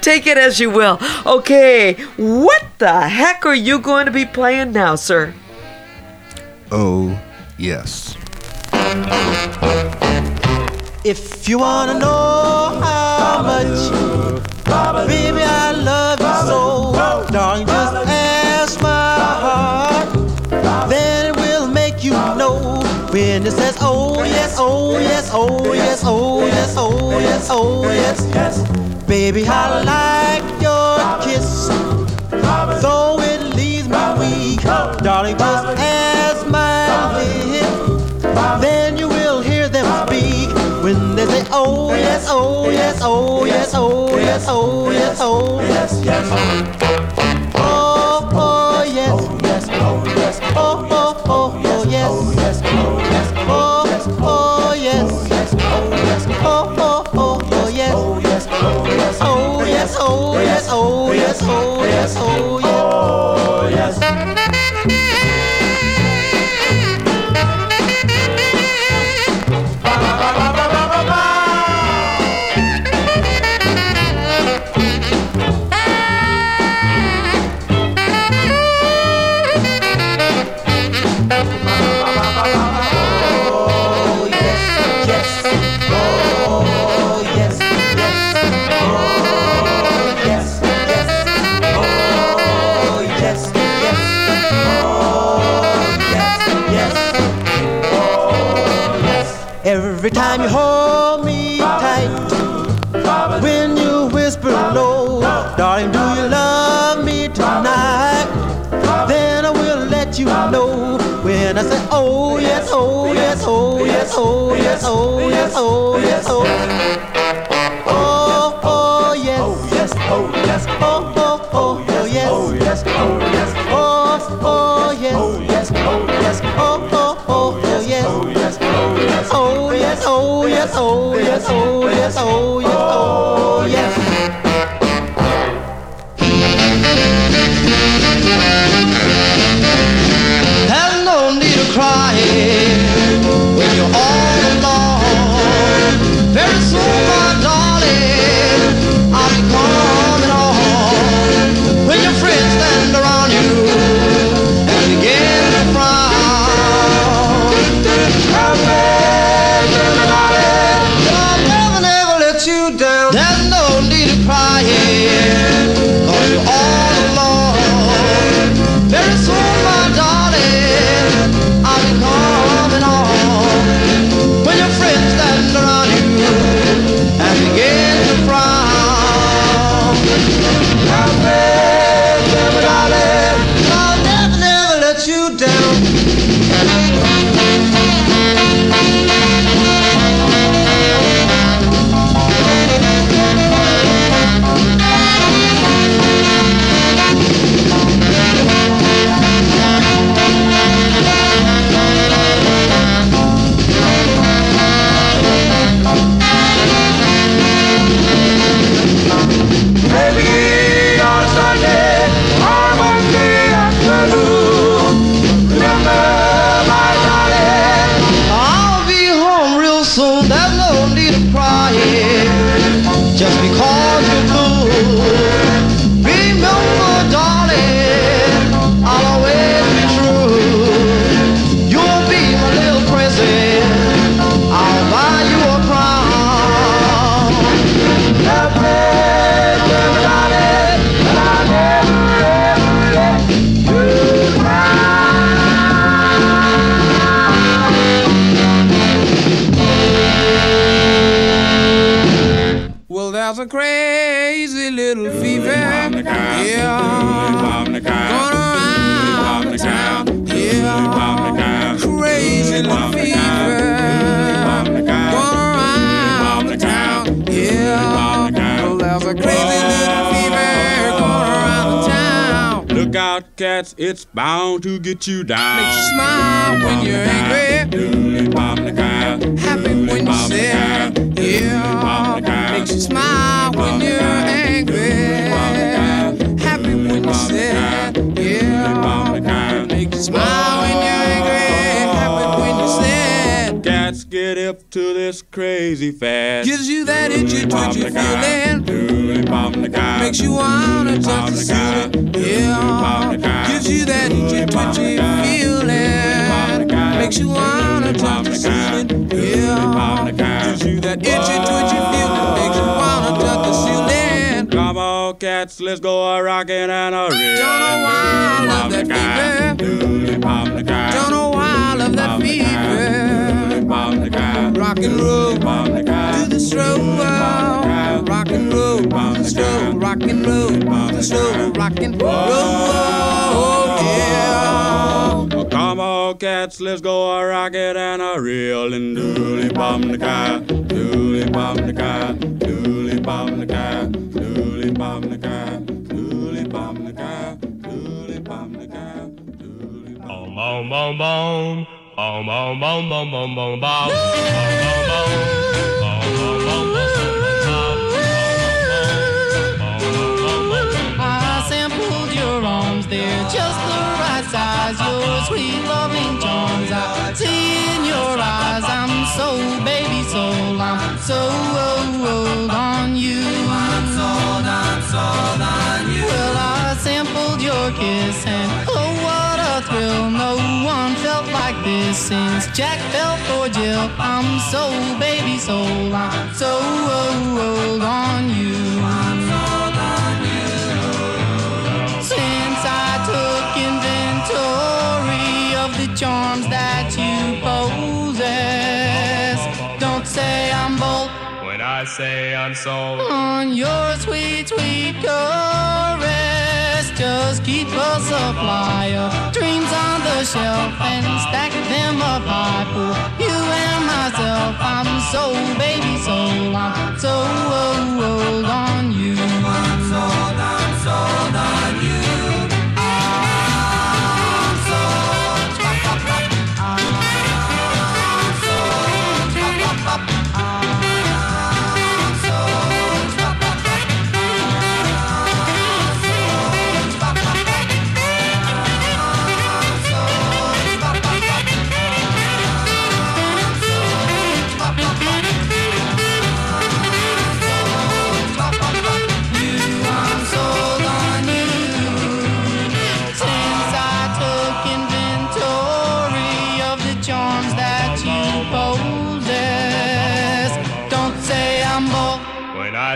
Take it as you will. Okay, what the heck are you going to be playing now, sir? Oh, yes. If you wanna know how much, baby, I love you so, darling, just ask my heart. Then it will make you know when it says, oh yes, oh yes, oh yes, oh yes, oh yes, oh yes, yes. Baby, I like oh yes, oh yes, oh yes, oh yes, oh. Yes, yes. Oh, oh yes, yes, oh yes, oh, oh, oh, oh yes, yes, oh yes, oh, oh yes, yes, oh yes, oh, oh, oh, oh yes, oh yes, oh yes, oh yes, oh yes, oh yes, oh yes, oh time you hold me tight, when you whisper low, darling, do you love me tonight? Then I will let you know when I say, oh yes, oh yes, oh yes, oh yes, oh yes, oh yes, oh. Oh, yes, oh yes, oh yes, oh yes, oh cats, it's bound to get you down. Makes you smile when you're angry. Happy when you're sad. Yeah. Makes you smile when you're angry. Happy when you're sad. Yeah. Makes you smile when you're angry. Happy when you're sad. Cats get hip to this crazy fast. Gives you that itchy twitchy feeling. Makes you wanna touch the ceiling. Yeah. You that itchy twitchy feeling. Makes you wanna touch the ceiling. Yeah. Gives you that itchy twitchy feeling. Makes you wanna touch cats, let's go a rockin' and a real. Don't know why I love that fever. Don't know why I love that fever. Rock and roll to the slow. Uh, rock and roll to the slow. Rock and roll to the slow. Rock and roll. Oh Yeah. Come on, cats, let's go a rockin' and a reelin'. Dooley bum the cat, dooley the cat, dooley bum the cat, dooley bum the cat, so baby soul, I'm so old sampled your kiss, and oh, what a thrill! No one felt like this since Jack fell for Jill. I'm so baby soul, I'm so old on you. I'm sold on you. Since I took inventory of the charms that you possess, don't say I'm bold When I say I'm sold. on your sweet, sweet caress. Just keep a supply of dreams on the shelf and stack them up high for you and myself. I'm so baby soul, I'm so old on you.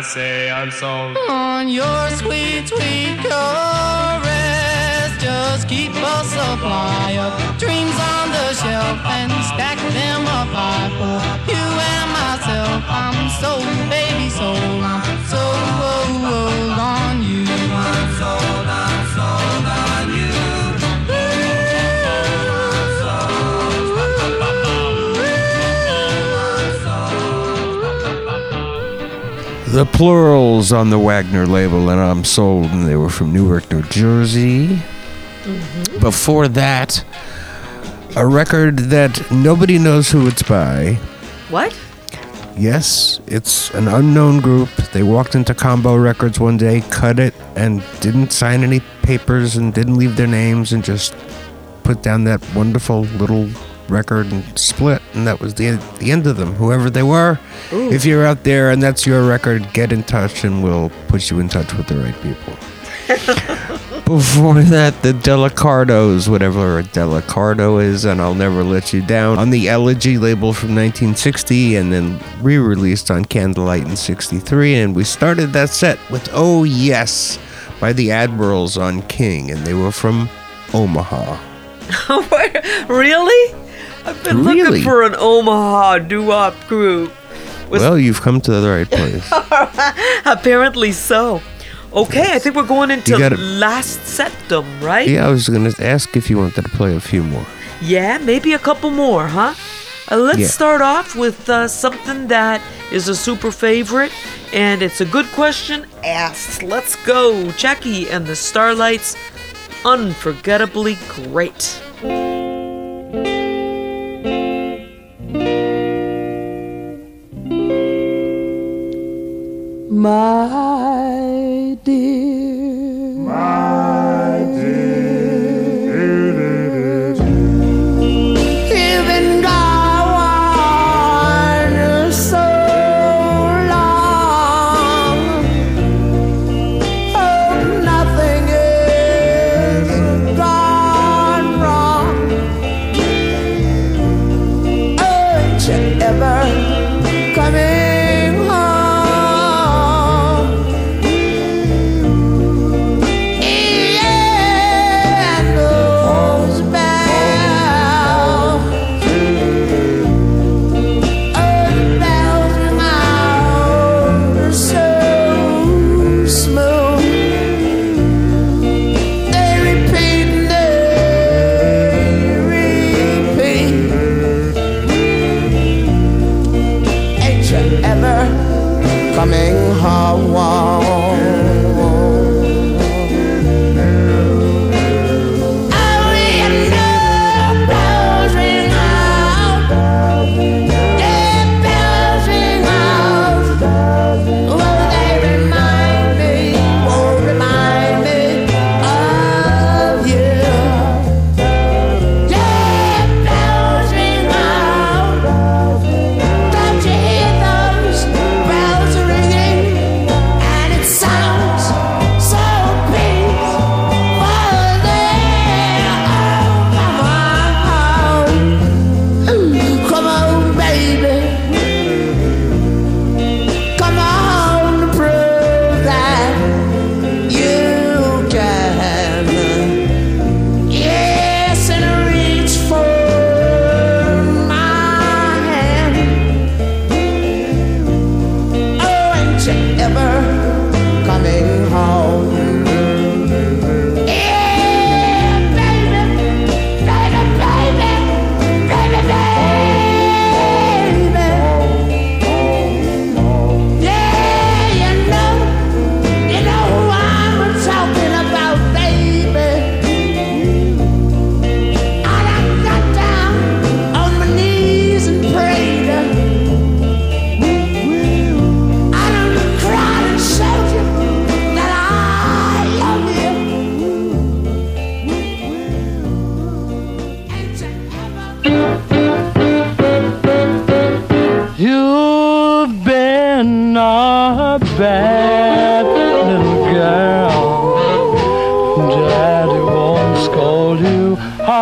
Say I'm sold. on your sweet, sweet caress. Just keep us a supply of dreams on the shelf and stack them up high for you and myself. I'm so baby soul, I'm so old on The plurals on the Wagner label, and I'm sold, and they were from Newark, New Jersey. Mm-hmm. Before that, a record that nobody knows who it's by. What? Yes, it's an unknown group. They walked into Combo Records one day, cut it, and didn't sign any papers and didn't leave their names and just put down that wonderful little record and split. And that was the end, the end of them, whoever they were. If you're out there and that's your record, get in touch and we'll put you in touch with the right people. Before that, the Delacardos, whatever a Delacardo is, and I'll Never Let You Down, on the Elegy label from 1960, and then re released on Candlelite in 63. And we started that set with Oh Yes by the Admirals on King, and they were from Omaha. really? I've been really? looking for an Omaha doo-wop group. Was well, you've come to the right place. Apparently so. Okay, yes. I think we're going into gotta, last septum, right? Yeah, I was going to ask if you wanted to play a few more. Yeah, maybe a couple more, huh? Uh, let's yeah. start off with uh, something that is a super favorite, and it's a good question asked. Let's go, Jackie and the Starlights. Unforgettably great. my dear.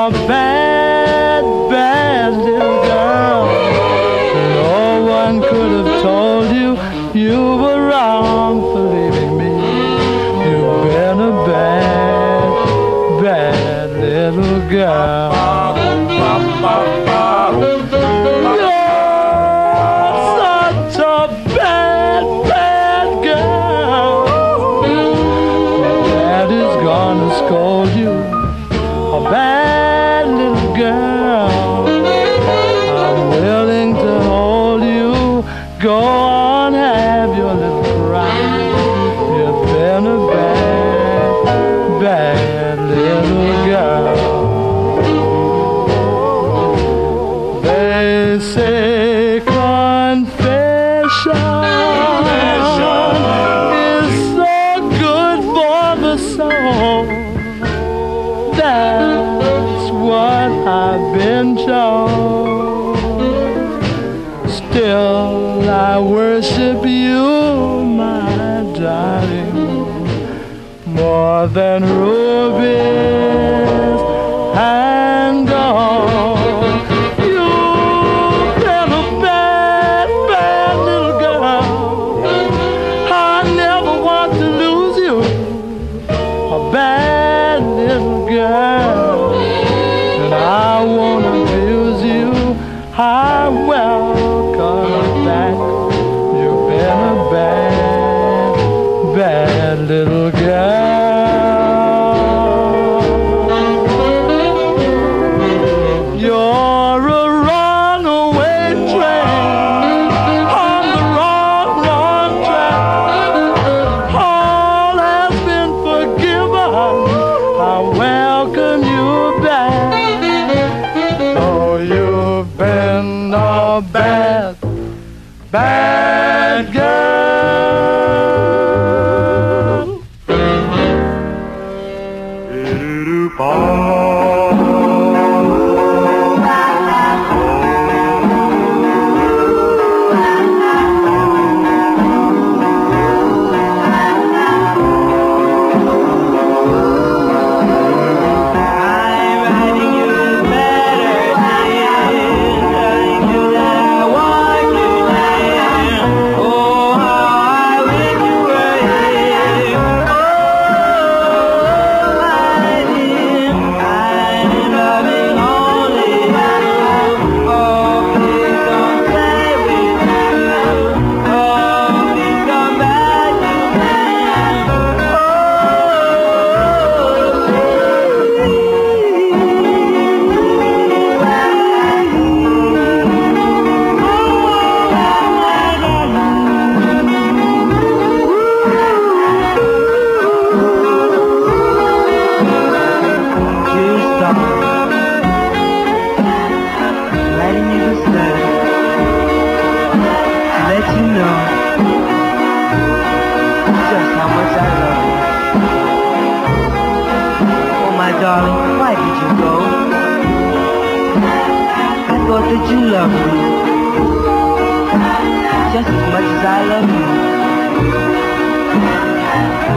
are bad.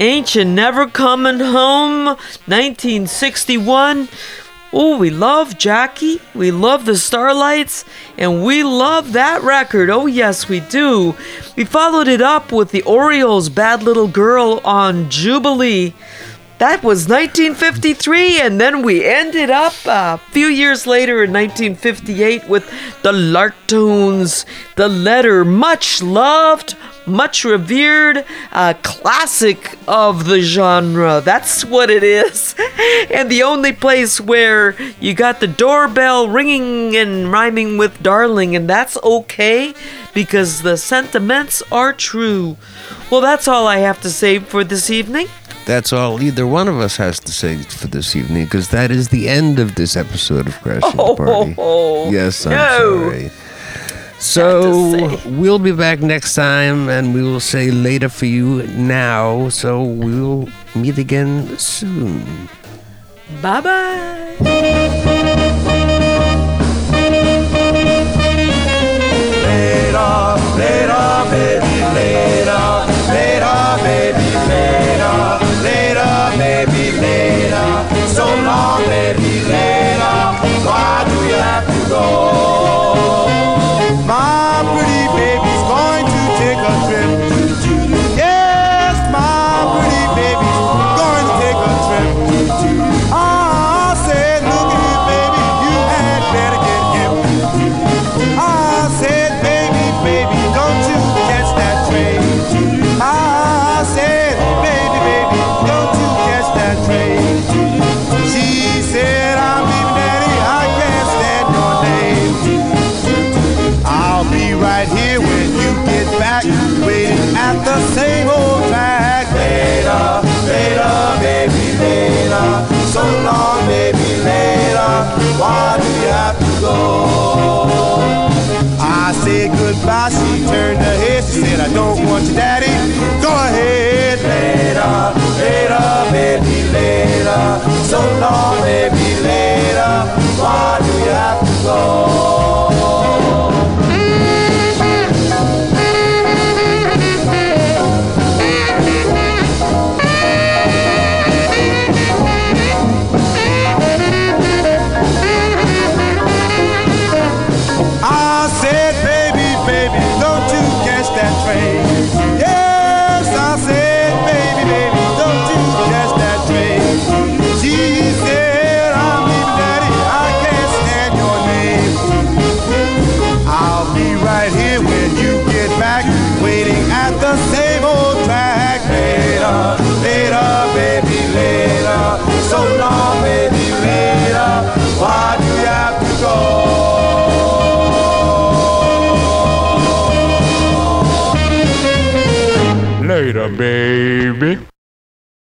Ain't you never coming home? 1961. Oh, we love Jackie. We love the Starlights. And we love that record. Oh, yes, we do. We followed it up with the Orioles' Bad Little Girl on Jubilee. That was 1953, and then we ended up uh, a few years later in 1958 with the Lark Tunes, the letter, much loved, much revered, a classic of the genre. That's what it is. and the only place where you got the doorbell ringing and rhyming with darling, and that's okay because the sentiments are true. Well, that's all I have to say for this evening. That's all either one of us has to say for this evening, because that is the end of this episode of Crashing the Party. Oh, yes, I'm no. sorry. So we'll be back next time, and we will say later for you now. So we'll meet again soon. Bye bye. Later, later,